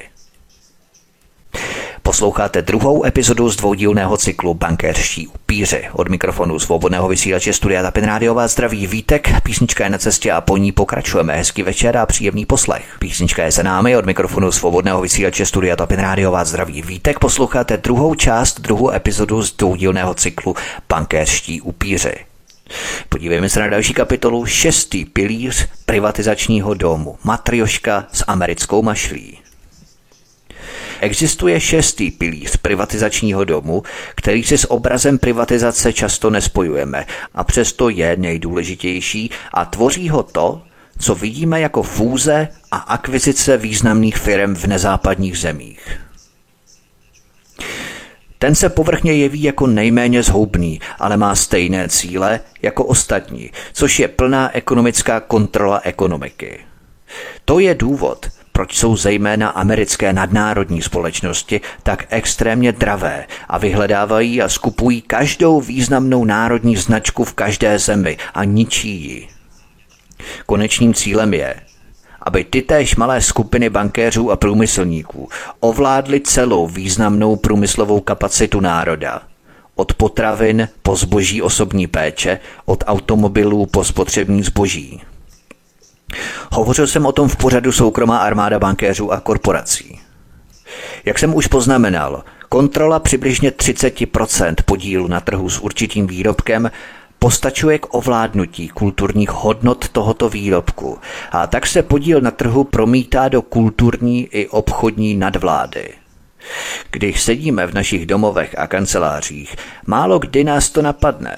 Posloucháte druhou epizodu z dvoudílného cyklu Bankéřští upíři. Od mikrofonu svobodného vysílače Studia Tapin Rádiová zdraví Vítek, písnička je na cestě a po ní pokračujeme. Hezký večer a příjemný poslech. Písnička je za námi od mikrofonu svobodného vysílače Studia Tapin Rádiová zdraví Vítek. Posloucháte druhou část, druhou epizodu z dvoudílného cyklu Bankéřští upíři. Podívejme se na další kapitolu, šestý pilíř privatizačního domu. Matrioška s americkou mašlí. Existuje šestý pilíř privatizačního domu, který si s obrazem privatizace často nespojujeme a přesto je nejdůležitější a tvoří ho to, co vidíme jako fúze a akvizice významných firm v nezápadních zemích. Ten se povrchně jeví jako nejméně zhoubný, ale má stejné cíle jako ostatní, což je plná ekonomická kontrola ekonomiky. To je důvod, proč jsou zejména americké nadnárodní společnosti tak extrémně dravé a vyhledávají a skupují každou významnou národní značku v každé zemi a ničí ji. Konečným cílem je, aby ty též malé skupiny bankéřů a průmyslníků ovládly celou významnou průmyslovou kapacitu národa. Od potravin po zboží osobní péče, od automobilů po spotřební zboží. Hovořil jsem o tom v pořadu soukromá armáda bankéřů a korporací. Jak jsem už poznamenal, kontrola přibližně 30% podílu na trhu s určitým výrobkem postačuje k ovládnutí kulturních hodnot tohoto výrobku a tak se podíl na trhu promítá do kulturní i obchodní nadvlády. Když sedíme v našich domovech a kancelářích, málo kdy nás to napadne.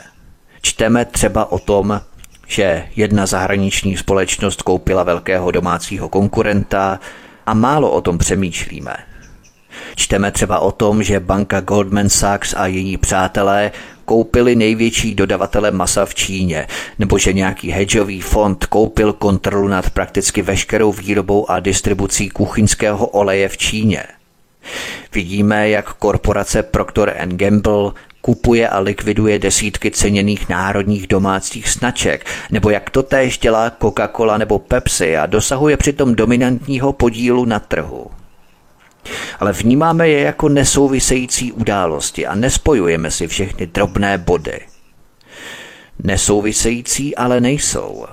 Čteme třeba o tom, že jedna zahraniční společnost koupila velkého domácího konkurenta a málo o tom přemýšlíme. Čteme třeba o tom, že banka Goldman Sachs a její přátelé koupili největší dodavatele masa v Číně, nebo že nějaký hedžový fond koupil kontrolu nad prakticky veškerou výrobou a distribucí kuchyňského oleje v Číně. Vidíme, jak korporace Procter Gamble kupuje a likviduje desítky ceněných národních domácích značek, nebo jak to též dělá Coca-Cola nebo Pepsi a dosahuje přitom dominantního podílu na trhu. Ale vnímáme je jako nesouvisející události a nespojujeme si všechny drobné body. Nesouvisející ale nejsou.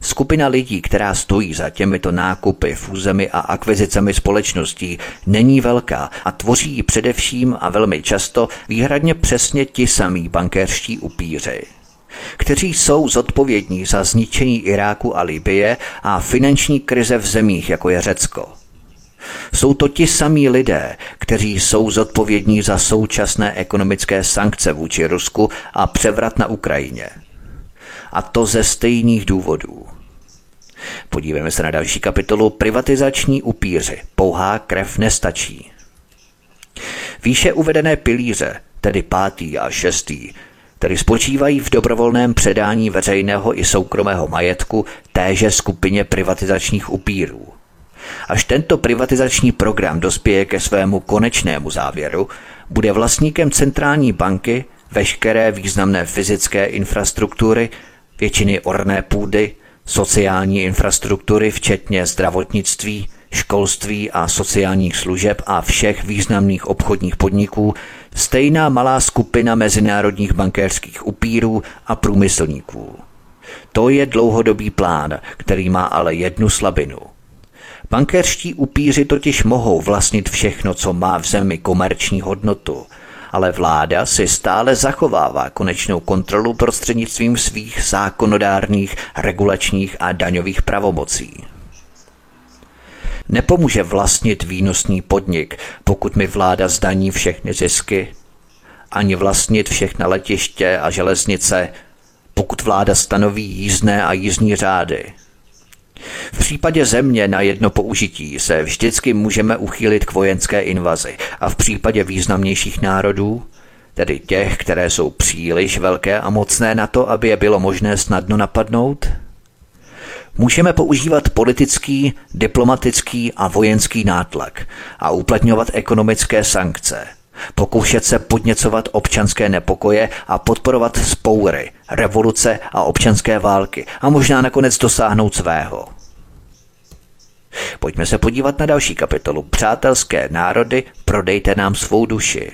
Skupina lidí, která stojí za těmito nákupy, fúzemi a akvizicemi společností, není velká a tvoří ji především a velmi často výhradně přesně ti samí bankéřští upíři kteří jsou zodpovědní za zničení Iráku a Libie a finanční krize v zemích, jako je Řecko. Jsou to ti samí lidé, kteří jsou zodpovědní za současné ekonomické sankce vůči Rusku a převrat na Ukrajině. A to ze stejných důvodů. Podívejme se na další kapitolu Privatizační upíři. Pouhá krev nestačí. Výše uvedené pilíře, tedy pátý a šestý, tedy spočívají v dobrovolném předání veřejného i soukromého majetku téže skupině privatizačních upírů. Až tento privatizační program dospěje ke svému konečnému závěru, bude vlastníkem centrální banky veškeré významné fyzické infrastruktury, většiny orné půdy, sociální infrastruktury, včetně zdravotnictví, školství a sociálních služeb a všech významných obchodních podniků, stejná malá skupina mezinárodních bankéřských upírů a průmyslníků. To je dlouhodobý plán, který má ale jednu slabinu – Bankerští upíři totiž mohou vlastnit všechno, co má v zemi komerční hodnotu, ale vláda si stále zachovává konečnou kontrolu prostřednictvím svých zákonodárných, regulačních a daňových pravomocí. Nepomůže vlastnit výnosný podnik, pokud mi vláda zdaní všechny zisky, ani vlastnit všechna letiště a železnice, pokud vláda stanoví jízdné a jízdní řády – v případě země na jedno použití se vždycky můžeme uchýlit k vojenské invazi a v případě významnějších národů, tedy těch, které jsou příliš velké a mocné na to, aby je bylo možné snadno napadnout, můžeme používat politický, diplomatický a vojenský nátlak a uplatňovat ekonomické sankce – pokoušet se podněcovat občanské nepokoje a podporovat spoury, revoluce a občanské války a možná nakonec dosáhnout svého. Pojďme se podívat na další kapitolu. Přátelské národy, prodejte nám svou duši.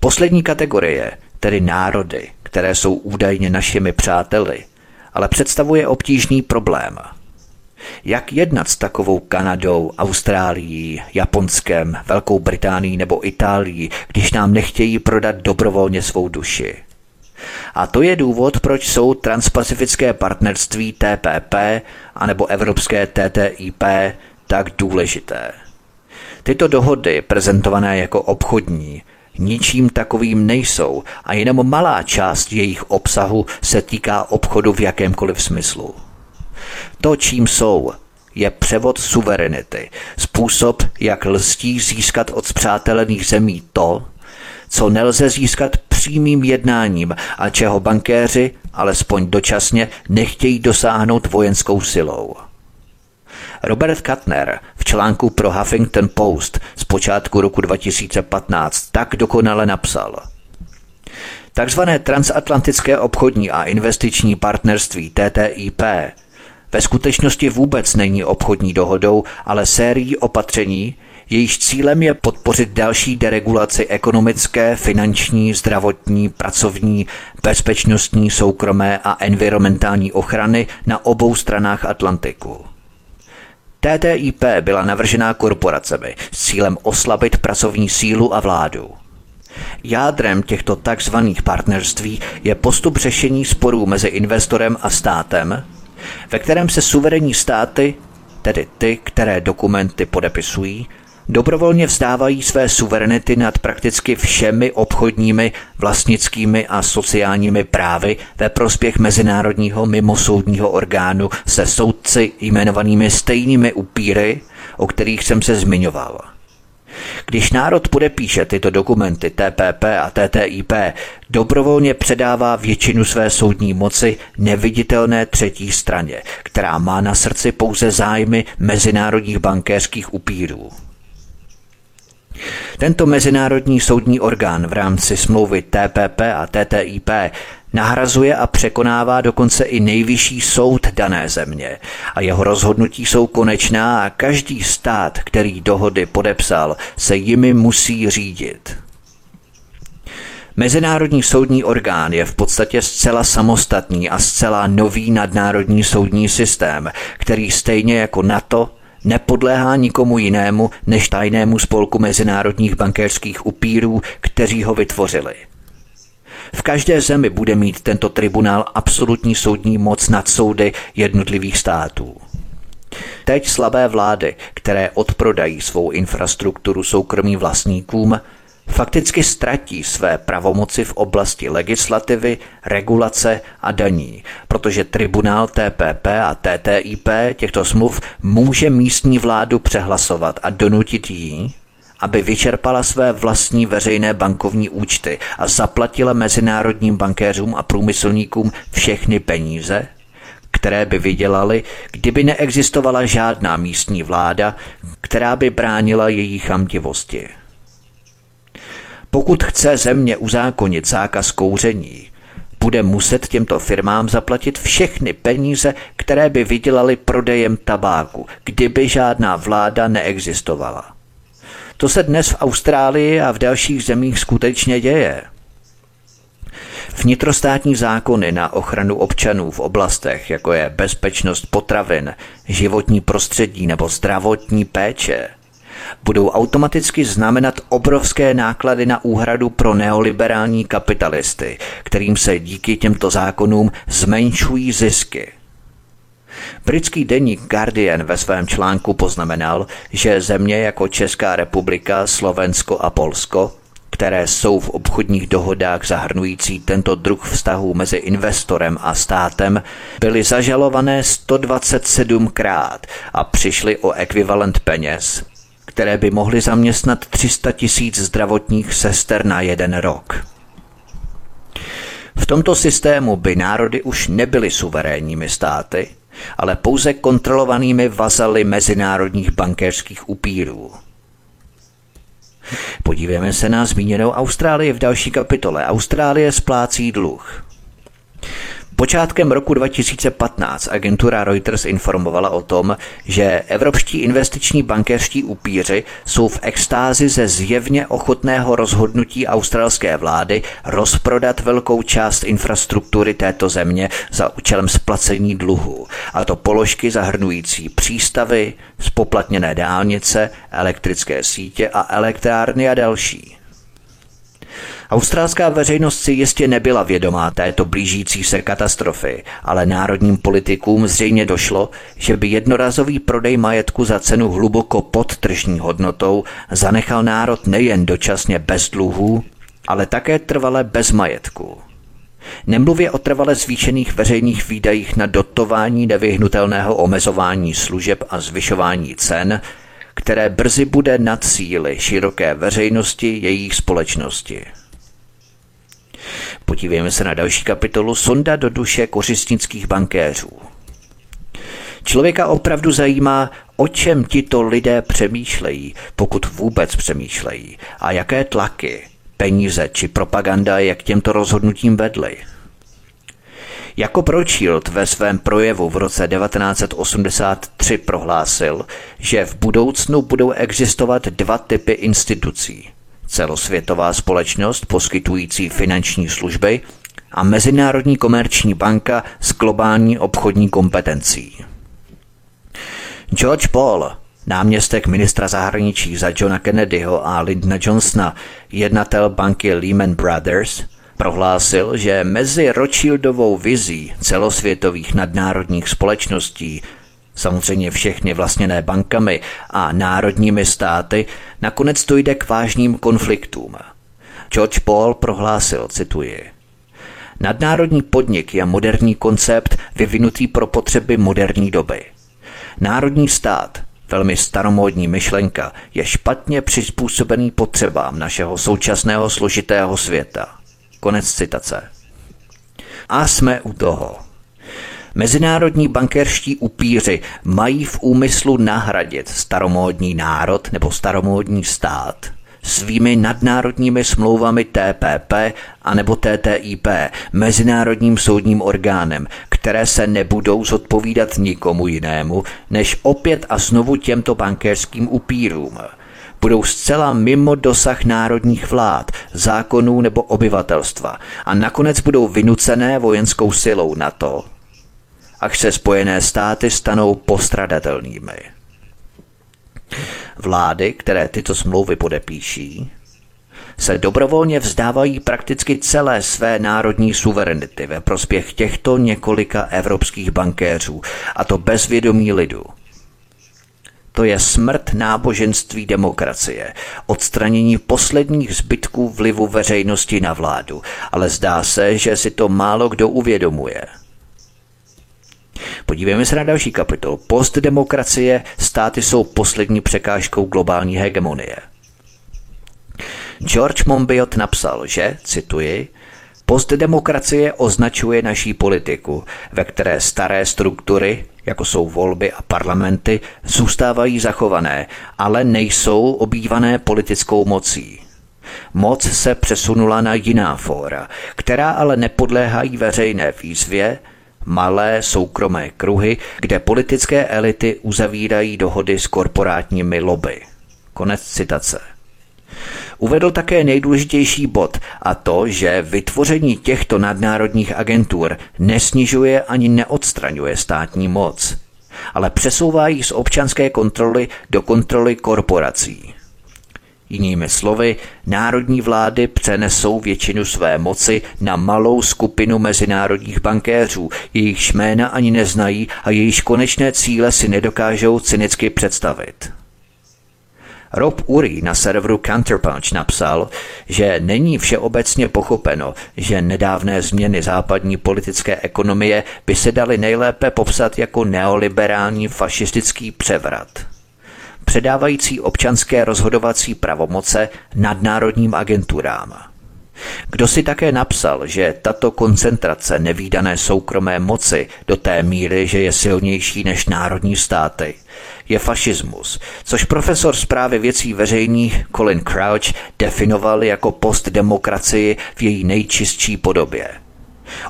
Poslední kategorie, tedy národy, které jsou údajně našimi přáteli, ale představuje obtížný problém – jak jednat s takovou Kanadou, Austrálií, Japonskem, Velkou Británií nebo Itálií, když nám nechtějí prodat dobrovolně svou duši? A to je důvod, proč jsou transpacifické partnerství TPP anebo evropské TTIP tak důležité. Tyto dohody, prezentované jako obchodní, ničím takovým nejsou a jenom malá část jejich obsahu se týká obchodu v jakémkoliv smyslu. To, čím jsou, je převod suverenity, způsob, jak lstí získat od zpřátelených zemí to, co nelze získat přímým jednáním a čeho bankéři, alespoň dočasně, nechtějí dosáhnout vojenskou silou. Robert Katner v článku pro Huffington Post z počátku roku 2015 tak dokonale napsal – Takzvané transatlantické obchodní a investiční partnerství TTIP ve skutečnosti vůbec není obchodní dohodou, ale sérií opatření, jejíž cílem je podpořit další deregulaci ekonomické, finanční, zdravotní, pracovní, bezpečnostní, soukromé a environmentální ochrany na obou stranách Atlantiku. TTIP byla navržená korporacemi s cílem oslabit pracovní sílu a vládu. Jádrem těchto takzvaných partnerství je postup řešení sporů mezi investorem a státem, ve kterém se suverénní státy, tedy ty, které dokumenty podepisují, dobrovolně vzdávají své suverenity nad prakticky všemi obchodními, vlastnickými a sociálními právy ve prospěch mezinárodního mimosoudního orgánu se soudci jmenovanými stejnými upíry, o kterých jsem se zmiňoval. Když národ podepíše tyto dokumenty TPP a TTIP, dobrovolně předává většinu své soudní moci neviditelné třetí straně, která má na srdci pouze zájmy mezinárodních bankéřských upírů. Tento mezinárodní soudní orgán v rámci smlouvy TPP a TTIP nahrazuje a překonává dokonce i nejvyšší soud dané země a jeho rozhodnutí jsou konečná a každý stát, který dohody podepsal, se jimi musí řídit. Mezinárodní soudní orgán je v podstatě zcela samostatný a zcela nový nadnárodní soudní systém, který stejně jako NATO nepodléhá nikomu jinému než tajnému spolku mezinárodních bankéřských upírů, kteří ho vytvořili. V každé zemi bude mít tento tribunál absolutní soudní moc nad soudy jednotlivých států. Teď slabé vlády, které odprodají svou infrastrukturu soukromým vlastníkům, fakticky ztratí své pravomoci v oblasti legislativy, regulace a daní, protože tribunál TPP a TTIP těchto smluv může místní vládu přehlasovat a donutit jí, aby vyčerpala své vlastní veřejné bankovní účty a zaplatila mezinárodním bankéřům a průmyslníkům všechny peníze, které by vydělali, kdyby neexistovala žádná místní vláda, která by bránila její chamtivosti. Pokud chce země uzákonit zákaz kouření, bude muset těmto firmám zaplatit všechny peníze, které by vydělali prodejem tabáku, kdyby žádná vláda neexistovala. To se dnes v Austrálii a v dalších zemích skutečně děje. Vnitrostátní zákony na ochranu občanů v oblastech, jako je bezpečnost potravin, životní prostředí nebo zdravotní péče, budou automaticky znamenat obrovské náklady na úhradu pro neoliberální kapitalisty, kterým se díky těmto zákonům zmenšují zisky. Britský deník Guardian ve svém článku poznamenal, že země jako Česká republika, Slovensko a Polsko které jsou v obchodních dohodách zahrnující tento druh vztahů mezi investorem a státem, byly zažalované 127krát a přišly o ekvivalent peněz, které by mohly zaměstnat 300 tisíc zdravotních sester na jeden rok. V tomto systému by národy už nebyly suverénními státy, ale pouze kontrolovanými vazaly mezinárodních bankéřských upírů. Podívejme se na zmíněnou Austrálii v další kapitole. Austrálie splácí dluh. Počátkem roku 2015 agentura Reuters informovala o tom, že evropští investiční bankéřští upíři jsou v extázi ze zjevně ochotného rozhodnutí australské vlády rozprodat velkou část infrastruktury této země za účelem splacení dluhu, a to položky zahrnující přístavy, spoplatněné dálnice, elektrické sítě a elektrárny a další. Australská veřejnost si jistě nebyla vědomá této blížící se katastrofy, ale národním politikům zřejmě došlo, že by jednorazový prodej majetku za cenu hluboko pod tržní hodnotou zanechal národ nejen dočasně bez dluhů, ale také trvale bez majetku. Nemluvě o trvale zvýšených veřejných výdajích na dotování nevyhnutelného omezování služeb a zvyšování cen, které brzy bude nad síly široké veřejnosti jejich společnosti. Podívejme se na další kapitolu Sonda do duše kořistnických bankéřů. Člověka opravdu zajímá, o čem tito lidé přemýšlejí, pokud vůbec přemýšlejí, a jaké tlaky, peníze či propaganda je k těmto rozhodnutím vedly. Jako Prochild ve svém projevu v roce 1983 prohlásil, že v budoucnu budou existovat dva typy institucí – celosvětová společnost poskytující finanční služby a Mezinárodní komerční banka s globální obchodní kompetencí. George Paul, náměstek ministra zahraničí za Johna Kennedyho a Lyndona Johnsona, jednatel banky Lehman Brothers, prohlásil, že mezi Rothschildovou vizí celosvětových nadnárodních společností samozřejmě všechny vlastněné bankami a národními státy, nakonec dojde k vážným konfliktům. George Paul prohlásil, cituji, Nadnárodní podnik je moderní koncept vyvinutý pro potřeby moderní doby. Národní stát, velmi staromódní myšlenka, je špatně přizpůsobený potřebám našeho současného složitého světa. Konec citace. A jsme u toho. Mezinárodní bankerští upíři mají v úmyslu nahradit staromódní národ nebo staromódní stát svými nadnárodními smlouvami TPP anebo TTIP, mezinárodním soudním orgánem, které se nebudou zodpovídat nikomu jinému, než opět a znovu těmto bankerským upírům budou zcela mimo dosah národních vlád, zákonů nebo obyvatelstva a nakonec budou vynucené vojenskou silou na to, až se Spojené státy stanou postradatelnými. Vlády, které tyto smlouvy podepíší, se dobrovolně vzdávají prakticky celé své národní suverenity ve prospěch těchto několika evropských bankéřů, a to bez vědomí lidu. To je smrt náboženství demokracie, odstranění posledních zbytků vlivu veřejnosti na vládu, ale zdá se, že si to málo kdo uvědomuje – Podívejme se na další kapitol. Postdemokracie, státy jsou poslední překážkou globální hegemonie. George Monbiot napsal, že, cituji, Postdemokracie označuje naší politiku, ve které staré struktury, jako jsou volby a parlamenty, zůstávají zachované, ale nejsou obývané politickou mocí. Moc se přesunula na jiná fóra, která ale nepodléhají veřejné výzvě, malé soukromé kruhy, kde politické elity uzavírají dohody s korporátními lobby. Konec citace. Uvedl také nejdůležitější bod a to, že vytvoření těchto nadnárodních agentur nesnižuje ani neodstraňuje státní moc, ale přesouvá ji z občanské kontroly do kontroly korporací. Jinými slovy, národní vlády přenesou většinu své moci na malou skupinu mezinárodních bankéřů, jejichž jména ani neznají a jejichž konečné cíle si nedokážou cynicky představit. Rob Uri na serveru Counterpunch napsal, že není všeobecně pochopeno, že nedávné změny západní politické ekonomie by se daly nejlépe popsat jako neoliberální fašistický převrat předávající občanské rozhodovací pravomoce nadnárodním agenturám. Kdo si také napsal, že tato koncentrace nevýdané soukromé moci do té míry, že je silnější než národní státy, je fašismus, což profesor zprávy věcí veřejných Colin Crouch definoval jako postdemokracii v její nejčistší podobě.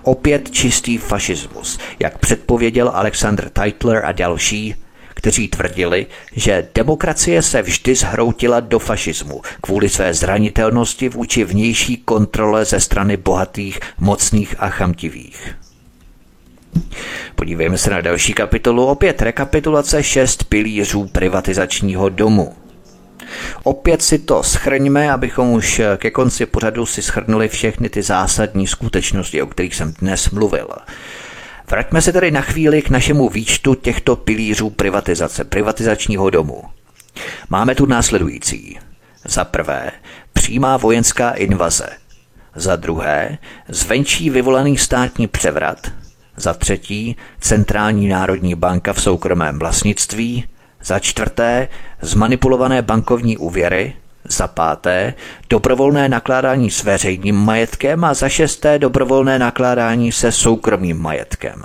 Opět čistý fašismus, jak předpověděl Alexander Teitler a další, kteří tvrdili, že demokracie se vždy zhroutila do fašismu kvůli své zranitelnosti vůči vnější kontrole ze strany bohatých, mocných a chamtivých. Podívejme se na další kapitolu, opět rekapitulace šest pilířů privatizačního domu. Opět si to schrňme, abychom už ke konci pořadu si schrnuli všechny ty zásadní skutečnosti, o kterých jsem dnes mluvil. Vraťme se tedy na chvíli k našemu výčtu těchto pilířů privatizace, privatizačního domu. Máme tu následující. Za prvé, přímá vojenská invaze. Za druhé, zvenčí vyvolaný státní převrat. Za třetí, centrální národní banka v soukromém vlastnictví. Za čtvrté, zmanipulované bankovní úvěry. Za páté, dobrovolné nakládání s veřejným majetkem a za šesté, dobrovolné nakládání se soukromým majetkem.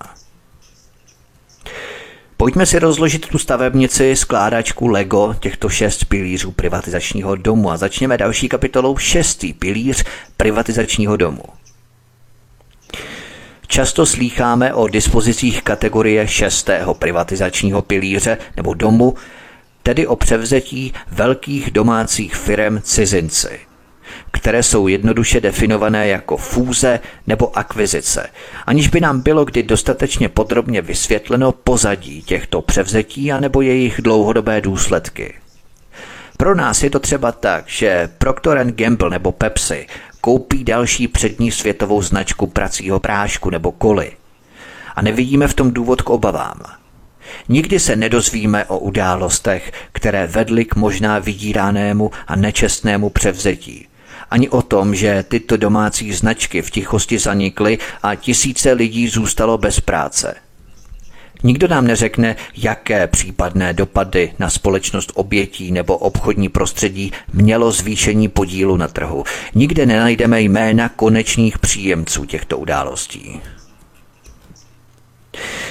Pojďme si rozložit tu stavebnici, skládačku Lego těchto šest pilířů privatizačního domu a začněme další kapitolou šestý pilíř privatizačního domu. Často slýcháme o dispozicích kategorie šestého privatizačního pilíře nebo domu, tedy o převzetí velkých domácích firem cizinci. které jsou jednoduše definované jako fúze nebo akvizice, aniž by nám bylo kdy dostatečně podrobně vysvětleno pozadí těchto převzetí anebo jejich dlouhodobé důsledky. Pro nás je to třeba tak, že Procter Gamble nebo Pepsi koupí další přední světovou značku pracího prášku nebo koly. A nevidíme v tom důvod k obavám. Nikdy se nedozvíme o událostech, které vedly k možná vydíranému a nečestnému převzetí. Ani o tom, že tyto domácí značky v tichosti zanikly a tisíce lidí zůstalo bez práce. Nikdo nám neřekne, jaké případné dopady na společnost obětí nebo obchodní prostředí mělo zvýšení podílu na trhu. Nikde nenajdeme jména konečných příjemců těchto událostí.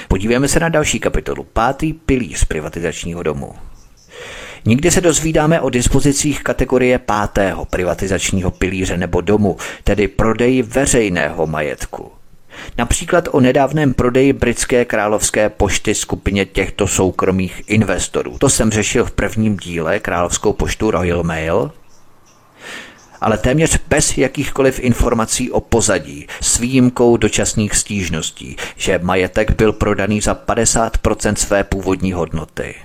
Podívejme se na další kapitolu. Pátý pilíř privatizačního domu. Nikdy se dozvídáme o dispozicích kategorie pátého privatizačního pilíře nebo domu, tedy prodeji veřejného majetku. Například o nedávném prodeji britské královské pošty skupině těchto soukromých investorů. To jsem řešil v prvním díle Královskou poštu Royal Mail, ale téměř bez jakýchkoliv informací o pozadí, s výjimkou dočasných stížností, že majetek byl prodaný za 50% své původní hodnoty.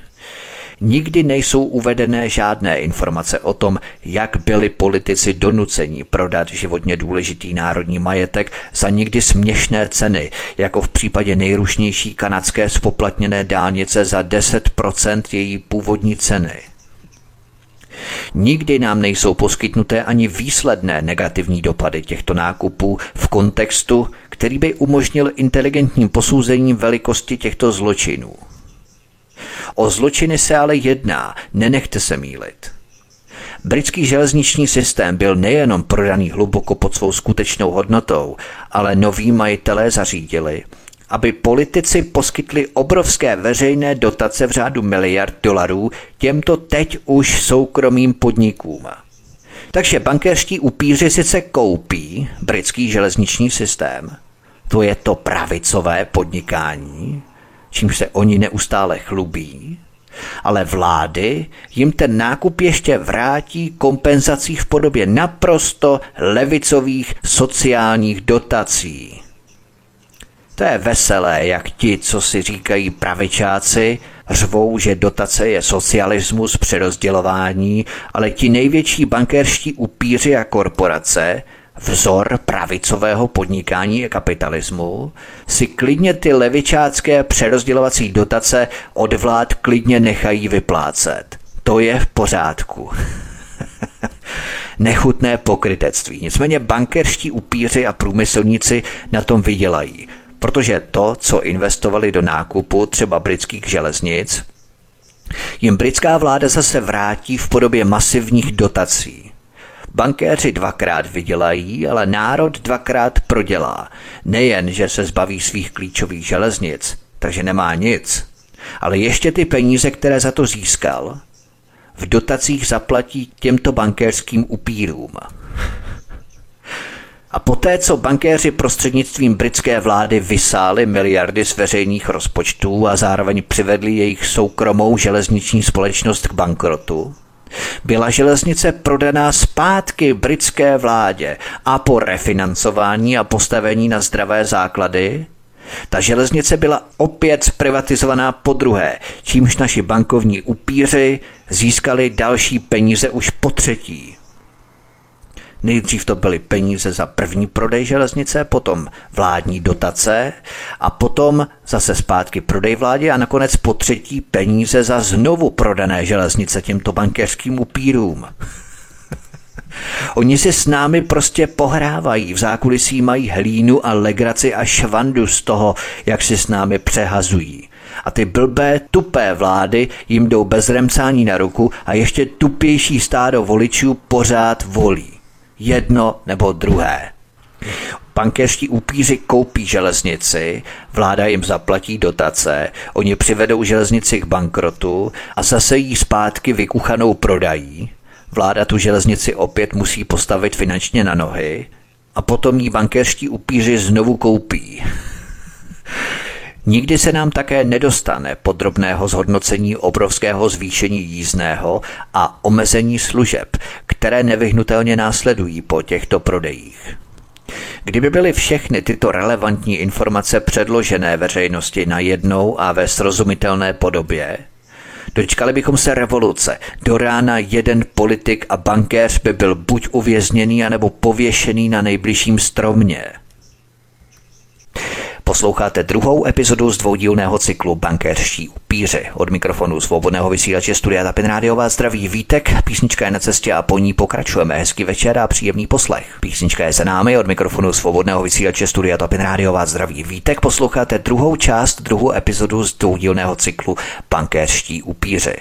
Nikdy nejsou uvedené žádné informace o tom, jak byli politici donuceni prodat životně důležitý národní majetek za nikdy směšné ceny, jako v případě nejrušnější kanadské spoplatněné dálnice za 10% její původní ceny. Nikdy nám nejsou poskytnuté ani výsledné negativní dopady těchto nákupů v kontextu, který by umožnil inteligentním posouzením velikosti těchto zločinů. O zločiny se ale jedná, nenechte se mílit. Britský železniční systém byl nejenom prodaný hluboko pod svou skutečnou hodnotou, ale noví majitelé zařídili, aby politici poskytli obrovské veřejné dotace v řádu miliard dolarů těmto teď už soukromým podnikům. Takže bankéřští upíři sice koupí britský železniční systém, to je to pravicové podnikání, čímž se oni neustále chlubí, ale vlády jim ten nákup ještě vrátí kompenzací v podobě naprosto levicových sociálních dotací. To je veselé, jak ti, co si říkají pravičáci, řvou, že dotace je socialismus, přerozdělování, ale ti největší bankerští upíři a korporace vzor pravicového podnikání a kapitalismu, si klidně ty levičácké přerozdělovací dotace od vlád klidně nechají vyplácet. To je v pořádku. [LAUGHS] Nechutné pokrytectví. Nicméně bankerští upíři a průmyslníci na tom vydělají, protože to, co investovali do nákupu třeba britských železnic, jim britská vláda zase vrátí v podobě masivních dotací. Bankéři dvakrát vydělají, ale národ dvakrát prodělá. Nejen, že se zbaví svých klíčových železnic, takže nemá nic, ale ještě ty peníze, které za to získal, v dotacích zaplatí těmto bankéřským upírům. A poté, co bankéři prostřednictvím britské vlády vysáli miliardy z veřejných rozpočtů a zároveň přivedli jejich soukromou železniční společnost k bankrotu, byla železnice prodaná zpátky britské vládě a po refinancování a postavení na zdravé základy ta železnice byla opět zprivatizovaná po druhé, čímž naši bankovní upíři získali další peníze už po třetí. Nejdřív to byly peníze za první prodej železnice, potom vládní dotace a potom zase zpátky prodej vládě a nakonec po třetí peníze za znovu prodané železnice těmto bankéřským upírům. [LAUGHS] Oni si s námi prostě pohrávají, v zákulisí mají hlínu a legraci a švandu z toho, jak si s námi přehazují. A ty blbé, tupé vlády jim jdou bez remcání na ruku a ještě tupější stádo voličů pořád volí jedno nebo druhé. Bankéřští upíři koupí železnici, vláda jim zaplatí dotace, oni přivedou železnici k bankrotu a zase jí zpátky vykuchanou prodají. Vláda tu železnici opět musí postavit finančně na nohy a potom jí bankéřští upíři znovu koupí. Nikdy se nám také nedostane podrobného zhodnocení obrovského zvýšení jízdného a omezení služeb, které nevyhnutelně následují po těchto prodejích. Kdyby byly všechny tyto relevantní informace předložené veřejnosti na jednou a ve srozumitelné podobě, dočkali bychom se revoluce. Do rána jeden politik a bankéř by byl buď uvězněný, anebo pověšený na nejbližším stromě – Posloucháte druhou epizodu z dvoudílného cyklu Bankéřští upíři. Od mikrofonu svobodného vysílače Studia Tapin Radio vás zdraví Vítek, písnička je na cestě a po ní pokračujeme. Hezký večer a příjemný poslech. Písnička je za námi od mikrofonu svobodného vysílače Studia Tapin Radio vás zdraví Vítek. Posloucháte druhou část, druhou epizodu z dvoudílného cyklu Bankéřští upíři.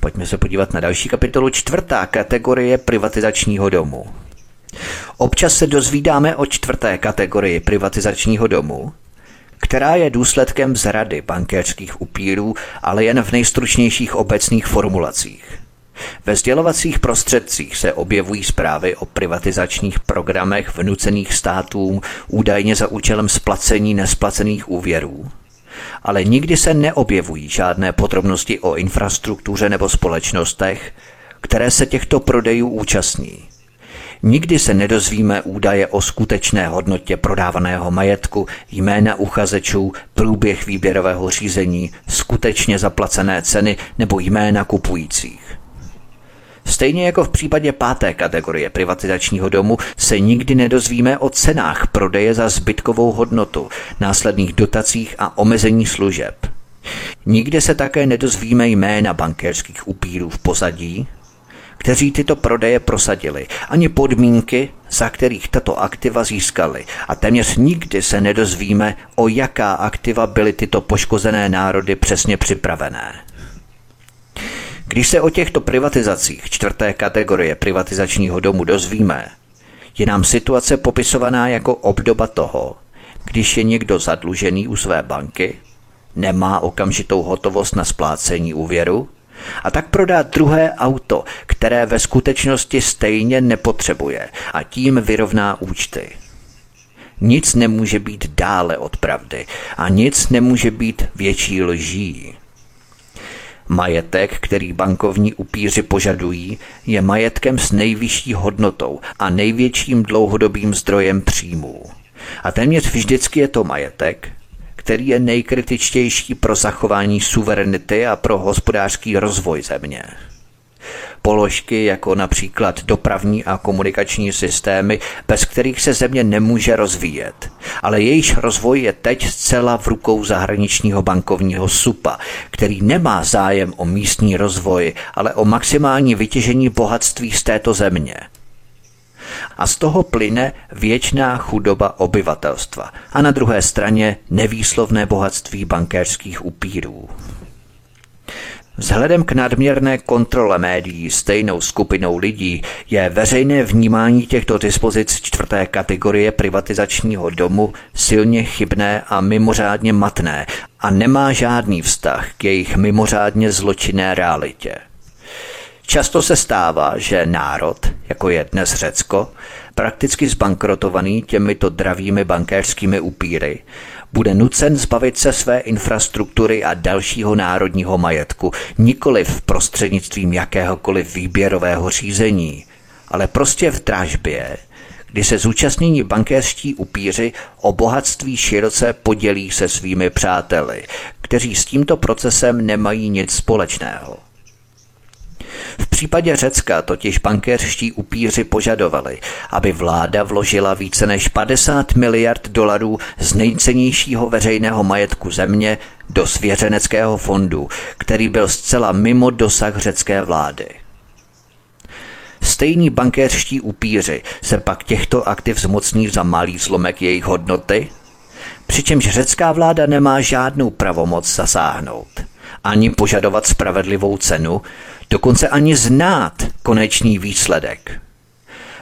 Pojďme se podívat na další kapitolu, čtvrtá kategorie privatizačního domu. Občas se dozvídáme o čtvrté kategorii privatizačního domu, která je důsledkem zrady bankéřských upírů, ale jen v nejstručnějších obecných formulacích. Ve sdělovacích prostředcích se objevují zprávy o privatizačních programech vnucených státům údajně za účelem splacení nesplacených úvěrů. Ale nikdy se neobjevují žádné podrobnosti o infrastruktuře nebo společnostech, které se těchto prodejů účastní. Nikdy se nedozvíme údaje o skutečné hodnotě prodávaného majetku, jména uchazečů, průběh výběrového řízení, skutečně zaplacené ceny nebo jména kupujících. Stejně jako v případě páté kategorie privatizačního domu se nikdy nedozvíme o cenách prodeje za zbytkovou hodnotu, následných dotacích a omezení služeb. Nikde se také nedozvíme jména bankéřských upírů v pozadí, kteří tyto prodeje prosadili, ani podmínky, za kterých tato aktiva získali. A téměř nikdy se nedozvíme, o jaká aktiva byly tyto poškozené národy přesně připravené. Když se o těchto privatizacích čtvrté kategorie privatizačního domu dozvíme, je nám situace popisovaná jako obdoba toho, když je někdo zadlužený u své banky, nemá okamžitou hotovost na splácení úvěru a tak prodá druhé auto, které ve skutečnosti stejně nepotřebuje a tím vyrovná účty. Nic nemůže být dále od pravdy a nic nemůže být větší lží. Majetek, který bankovní upíři požadují, je majetkem s nejvyšší hodnotou a největším dlouhodobým zdrojem příjmů. A téměř vždycky je to majetek, který je nejkritičtější pro zachování suverenity a pro hospodářský rozvoj země. Položky jako například dopravní a komunikační systémy, bez kterých se země nemůže rozvíjet. Ale jejíž rozvoj je teď zcela v rukou zahraničního bankovního supa, který nemá zájem o místní rozvoj, ale o maximální vytěžení bohatství z této země – a z toho plyne věčná chudoba obyvatelstva a na druhé straně nevýslovné bohatství bankéřských upírů. Vzhledem k nadměrné kontrole médií stejnou skupinou lidí je veřejné vnímání těchto dispozic čtvrté kategorie privatizačního domu silně chybné a mimořádně matné a nemá žádný vztah k jejich mimořádně zločinné realitě. Často se stává, že národ, jako je dnes Řecko, prakticky zbankrotovaný těmito dravými bankéřskými upíry, bude nucen zbavit se své infrastruktury a dalšího národního majetku nikoli v prostřednictvím jakéhokoliv výběrového řízení, ale prostě v dražbě, kdy se zúčastnění bankéřští upíři o bohatství široce podělí se svými přáteli, kteří s tímto procesem nemají nic společného. V případě Řecka totiž bankéřští upíři požadovali, aby vláda vložila více než 50 miliard dolarů z nejcennějšího veřejného majetku země do svěřeneckého fondu, který byl zcela mimo dosah řecké vlády. Stejní bankéřští upíři se pak těchto aktiv zmocní za malý zlomek jejich hodnoty, přičemž řecká vláda nemá žádnou pravomoc zasáhnout ani požadovat spravedlivou cenu, dokonce ani znát konečný výsledek.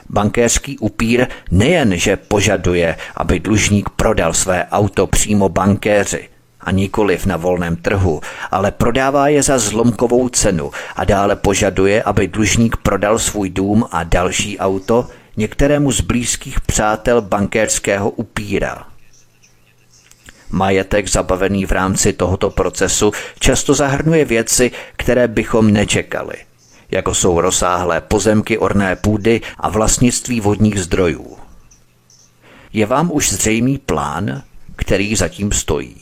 Bankéřský upír nejen, že požaduje, aby dlužník prodal své auto přímo bankéři, a nikoliv na volném trhu, ale prodává je za zlomkovou cenu a dále požaduje, aby dlužník prodal svůj dům a další auto některému z blízkých přátel bankéřského upíra. Majetek zabavený v rámci tohoto procesu často zahrnuje věci, které bychom nečekali, jako jsou rozsáhlé pozemky orné půdy a vlastnictví vodních zdrojů. Je vám už zřejmý plán, který zatím stojí?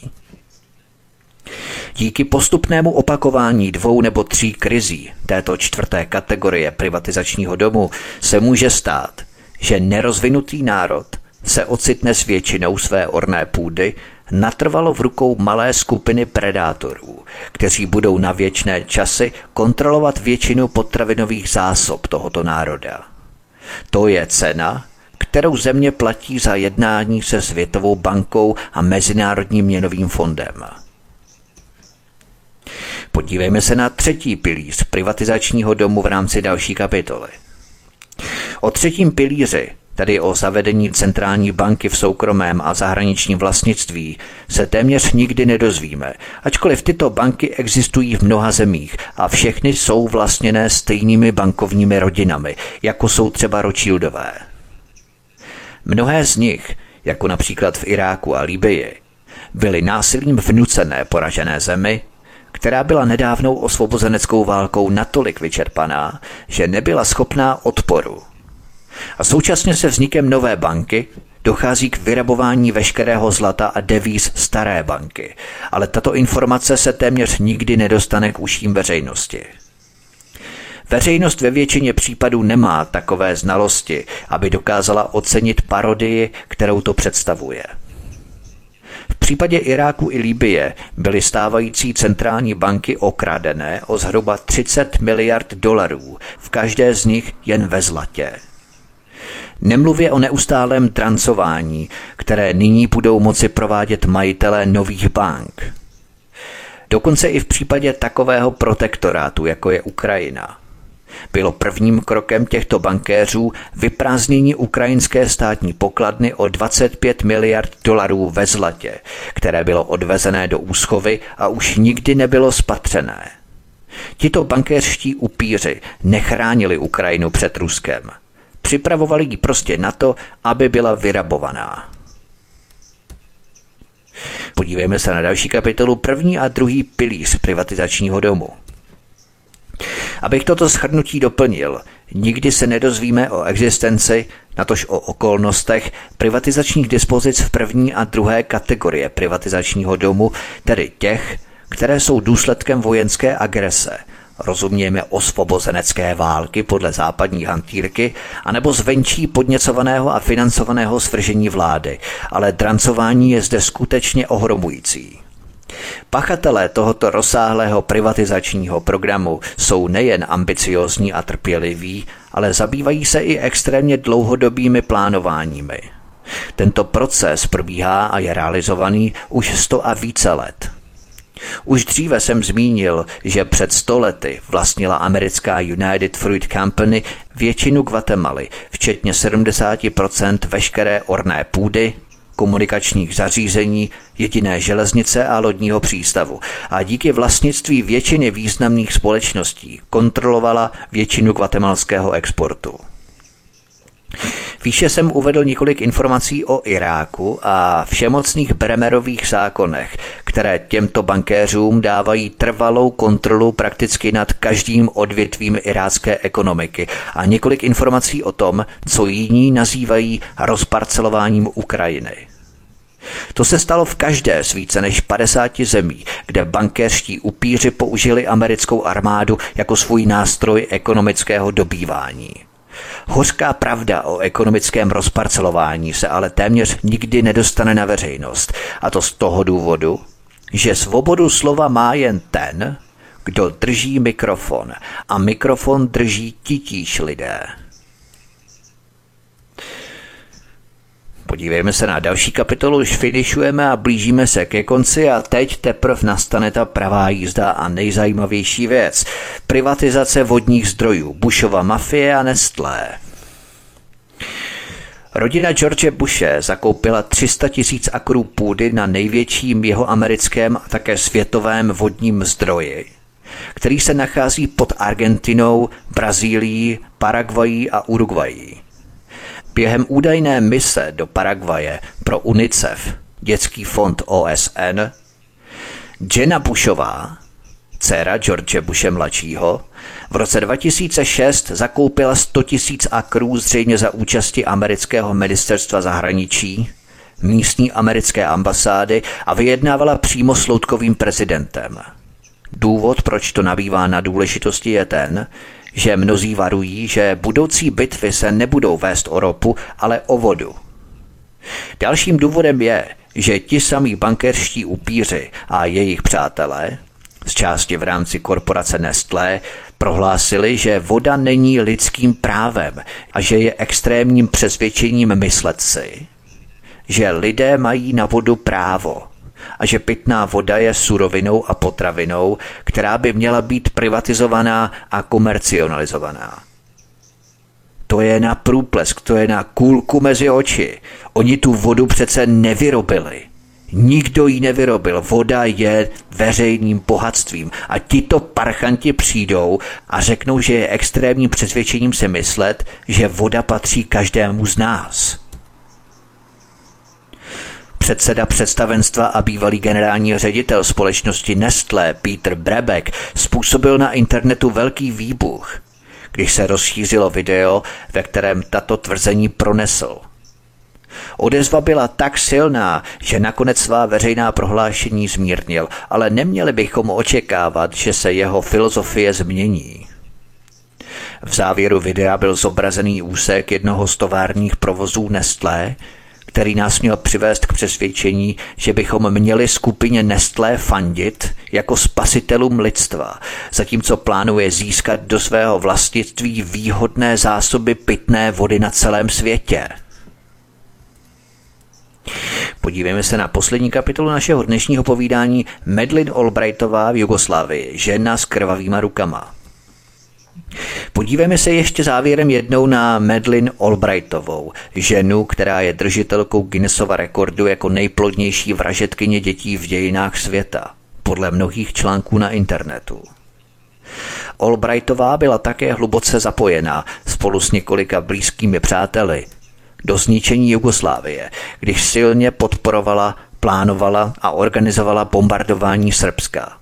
Díky postupnému opakování dvou nebo tří krizí této čtvrté kategorie privatizačního domu se může stát, že nerozvinutý národ se ocitne s většinou své orné půdy natrvalo v rukou malé skupiny predátorů, kteří budou na věčné časy kontrolovat většinu potravinových zásob tohoto národa. To je cena, kterou země platí za jednání se Světovou bankou a Mezinárodním měnovým fondem. Podívejme se na třetí pilíř privatizačního domu v rámci další kapitoly. O třetím pilíři, tedy o zavedení centrální banky v soukromém a zahraničním vlastnictví, se téměř nikdy nedozvíme, ačkoliv tyto banky existují v mnoha zemích a všechny jsou vlastněné stejnými bankovními rodinami, jako jsou třeba Rothschildové. Mnohé z nich, jako například v Iráku a Libii, byly násilím vnucené poražené zemi, která byla nedávnou osvobozeneckou válkou natolik vyčerpaná, že nebyla schopná odporu. A současně se vznikem nové banky dochází k vyrabování veškerého zlata a devíz staré banky, ale tato informace se téměř nikdy nedostane k uším veřejnosti. Veřejnost ve většině případů nemá takové znalosti, aby dokázala ocenit parodii, kterou to představuje. V případě Iráku i Líbie byly stávající centrální banky okradené o zhruba 30 miliard dolarů, v každé z nich jen ve zlatě. Nemluvě o neustálém trancování, které nyní budou moci provádět majitelé nových bank. Dokonce i v případě takového protektorátu, jako je Ukrajina – bylo prvním krokem těchto bankéřů vyprázdnění ukrajinské státní pokladny o 25 miliard dolarů ve zlatě, které bylo odvezené do úschovy a už nikdy nebylo spatřené. Tito bankéřští upíři nechránili Ukrajinu před Ruskem. Připravovali ji prostě na to, aby byla vyrabovaná. Podívejme se na další kapitolu první a druhý pilíř privatizačního domu – Abych toto shrnutí doplnil, nikdy se nedozvíme o existenci, natož o okolnostech privatizačních dispozic v první a druhé kategorie privatizačního domu, tedy těch, které jsou důsledkem vojenské agrese, rozumějme osvobozenecké války podle západní hantýrky, anebo zvenčí podněcovaného a financovaného svržení vlády, ale drancování je zde skutečně ohromující. Pachatelé tohoto rozsáhlého privatizačního programu jsou nejen ambiciozní a trpěliví, ale zabývají se i extrémně dlouhodobými plánováními. Tento proces probíhá a je realizovaný už sto a více let. Už dříve jsem zmínil, že před stolety vlastnila americká United Fruit Company většinu Guatemaly, včetně 70% veškeré orné půdy, komunikačních zařízení, jediné železnice a lodního přístavu a díky vlastnictví většiny významných společností kontrolovala většinu guatemalského exportu. Výše jsem uvedl několik informací o Iráku a všemocných Bremerových zákonech, které těmto bankéřům dávají trvalou kontrolu prakticky nad každým odvětvím irácké ekonomiky a několik informací o tom, co jiní nazývají rozparcelováním Ukrajiny. To se stalo v každé z více než 50 zemí, kde bankéřští upíři použili americkou armádu jako svůj nástroj ekonomického dobývání. Hořká pravda o ekonomickém rozparcelování se ale téměř nikdy nedostane na veřejnost. A to z toho důvodu, že svobodu slova má jen ten, kdo drží mikrofon. A mikrofon drží titíž lidé. Podívejme se na další kapitolu, už finišujeme a blížíme se ke konci a teď teprve nastane ta pravá jízda a nejzajímavější věc. Privatizace vodních zdrojů, Bushova mafie a Nestlé. Rodina George Bushe zakoupila 300 tisíc akrů půdy na největším jeho americkém a také světovém vodním zdroji, který se nachází pod Argentinou, Brazílií, Paraguají a Uruguají. Během údajné mise do Paraguaje pro UNICEF Dětský fond OSN, Jenna Bushová, dcera George Bushe mladšího, v roce 2006 zakoupila 100 tisíc akrů zřejmě za účasti amerického ministerstva zahraničí, místní americké ambasády a vyjednávala přímo s loutkovým prezidentem. Důvod, proč to nabývá na důležitosti, je ten, že mnozí varují, že budoucí bitvy se nebudou vést o ropu, ale o vodu. Dalším důvodem je, že ti samí bankerští upíři a jejich přátelé, z části v rámci korporace Nestlé, prohlásili, že voda není lidským právem a že je extrémním přesvědčením myslet si, že lidé mají na vodu právo a že pitná voda je surovinou a potravinou, která by měla být privatizovaná a komercionalizovaná. To je na průplesk, to je na kůlku mezi oči. Oni tu vodu přece nevyrobili. Nikdo ji nevyrobil. Voda je veřejným bohatstvím. A tito parchanti přijdou a řeknou, že je extrémním přesvědčením se myslet, že voda patří každému z nás. Předseda představenstva a bývalý generální ředitel společnosti Nestlé Peter Brebek způsobil na internetu velký výbuch, když se rozšířilo video, ve kterém tato tvrzení pronesl. Odezva byla tak silná, že nakonec svá veřejná prohlášení zmírnil, ale neměli bychom očekávat, že se jeho filozofie změní. V závěru videa byl zobrazený úsek jednoho z továrních provozů Nestlé, který nás měl přivést k přesvědčení, že bychom měli skupině Nestlé fandit jako spasitelům lidstva, zatímco plánuje získat do svého vlastnictví výhodné zásoby pitné vody na celém světě. Podívejme se na poslední kapitolu našeho dnešního povídání Medlin Albrightová v Jugoslávii, žena s krvavýma rukama. Podívejme se ještě závěrem jednou na Medlin Albrightovou, ženu, která je držitelkou Guinnessova rekordu jako nejplodnější vražetkyně dětí v dějinách světa, podle mnohých článků na internetu. Albrightová byla také hluboce zapojená spolu s několika blízkými přáteli do zničení Jugoslávie, když silně podporovala, plánovala a organizovala bombardování Srbska.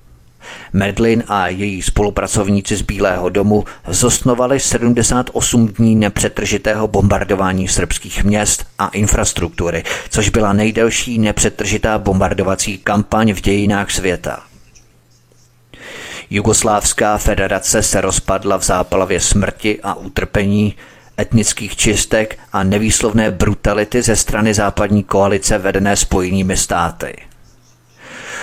Medlin a její spolupracovníci z Bílého domu zosnovali 78 dní nepřetržitého bombardování srbských měst a infrastruktury, což byla nejdelší nepřetržitá bombardovací kampaň v dějinách světa. Jugoslávská federace se rozpadla v zápalavě smrti a utrpení, etnických čistek a nevýslovné brutality ze strany západní koalice vedené spojenými státy.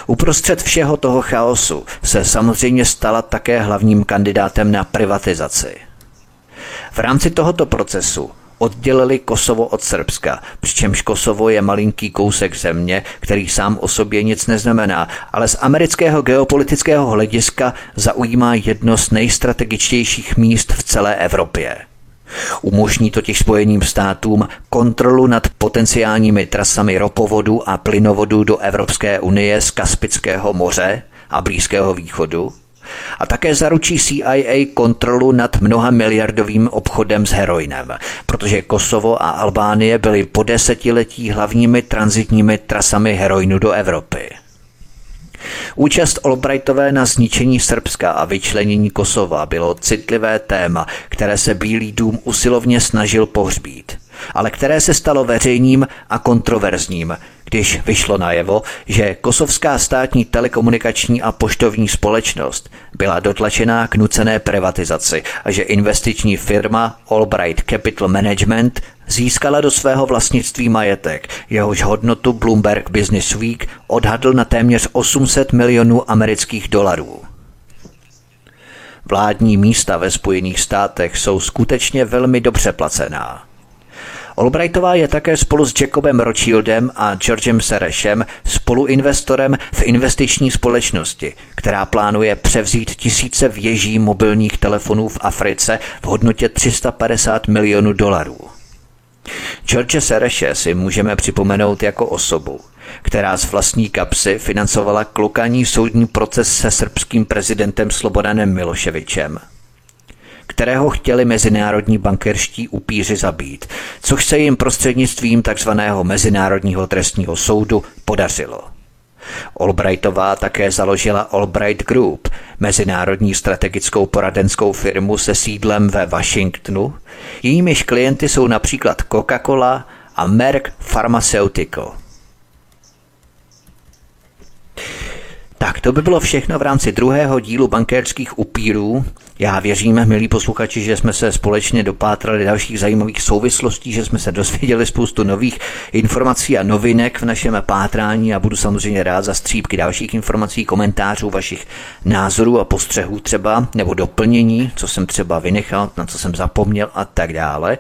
Uprostřed všeho toho chaosu se samozřejmě stala také hlavním kandidátem na privatizaci. V rámci tohoto procesu oddělili Kosovo od Srbska, přičemž Kosovo je malinký kousek země, který sám o sobě nic neznamená, ale z amerického geopolitického hlediska zaujímá jedno z nejstrategičtějších míst v celé Evropě – Umožní totiž Spojeným státům kontrolu nad potenciálními trasami ropovodu a plynovodu do Evropské unie z Kaspického moře a Blízkého východu a také zaručí CIA kontrolu nad mnoha miliardovým obchodem s heroinem, protože Kosovo a Albánie byly po desetiletí hlavními transitními trasami heroinu do Evropy. Účast Albrightové na zničení Srbska a vyčlenění Kosova bylo citlivé téma, které se Bílý dům usilovně snažil pohřbít, ale které se stalo veřejným a kontroverzním, když vyšlo najevo, že kosovská státní telekomunikační a poštovní společnost byla dotlačená k nucené privatizaci a že investiční firma Albright Capital Management získala do svého vlastnictví majetek, jehož hodnotu Bloomberg Business Week odhadl na téměř 800 milionů amerických dolarů. Vládní místa ve Spojených státech jsou skutečně velmi dobře placená. Albrightová je také spolu s Jacobem Rothschildem a Georgem Serešem spoluinvestorem v investiční společnosti, která plánuje převzít tisíce věží mobilních telefonů v Africe v hodnotě 350 milionů dolarů. George Sereše si můžeme připomenout jako osobu, která z vlastní kapsy financovala klokaní soudní proces se srbským prezidentem Slobodanem Miloševičem. Kterého chtěli mezinárodní bankerští upíři zabít, což se jim prostřednictvím tzv. Mezinárodního trestního soudu podařilo. Albrightová také založila Albright Group, mezinárodní strategickou poradenskou firmu se sídlem ve Washingtonu. Jejímiž klienty jsou například Coca-Cola a Merck Pharmaceutical. Tak to by bylo všechno v rámci druhého dílu bankérských upírů. Já věřím, milí posluchači, že jsme se společně dopátrali dalších zajímavých souvislostí, že jsme se dozvěděli spoustu nových informací a novinek v našem pátrání a budu samozřejmě rád za střípky dalších informací, komentářů, vašich názorů a postřehů třeba, nebo doplnění, co jsem třeba vynechal, na co jsem zapomněl a tak dále.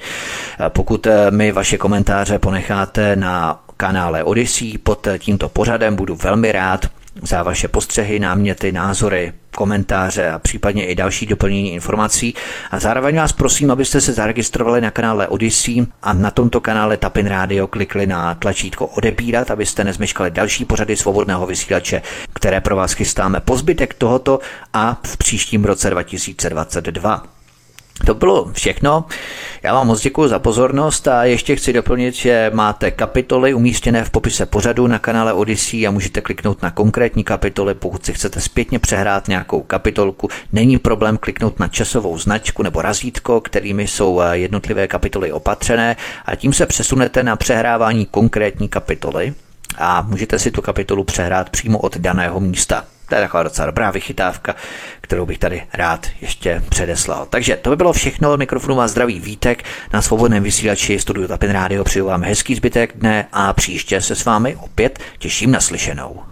Pokud eh, mi vaše komentáře ponecháte na kanále Odyssey pod tímto pořadem, budu velmi rád za vaše postřehy, náměty, názory, komentáře a případně i další doplnění informací. A zároveň vás prosím, abyste se zaregistrovali na kanále Odyssey a na tomto kanále Tapin Radio klikli na tlačítko odebírat, abyste nezmeškali další pořady svobodného vysílače, které pro vás chystáme po zbytek tohoto a v příštím roce 2022. To bylo všechno. Já vám moc děkuji za pozornost a ještě chci doplnit, že máte kapitoly umístěné v popise pořadu na kanále Odyssey a můžete kliknout na konkrétní kapitoly, pokud si chcete zpětně přehrát nějakou kapitolku. Není problém kliknout na časovou značku nebo razítko, kterými jsou eh, jednotlivé kapitoly opatřené a tím se přesunete na přehrávání konkrétní kapitoly a můžete si tu kapitolu přehrát přímo od daného místa. To je taková docela dobrá vychytávka, kterou bych tady rád ještě předeslal. Takže to by bylo všechno. Mikrofonu má zdravý Vítek na svobodném vysílači Studio Tapin Radio. Přeju vám hezký zbytek dne a příště se s vámi opět těším na slyšenou.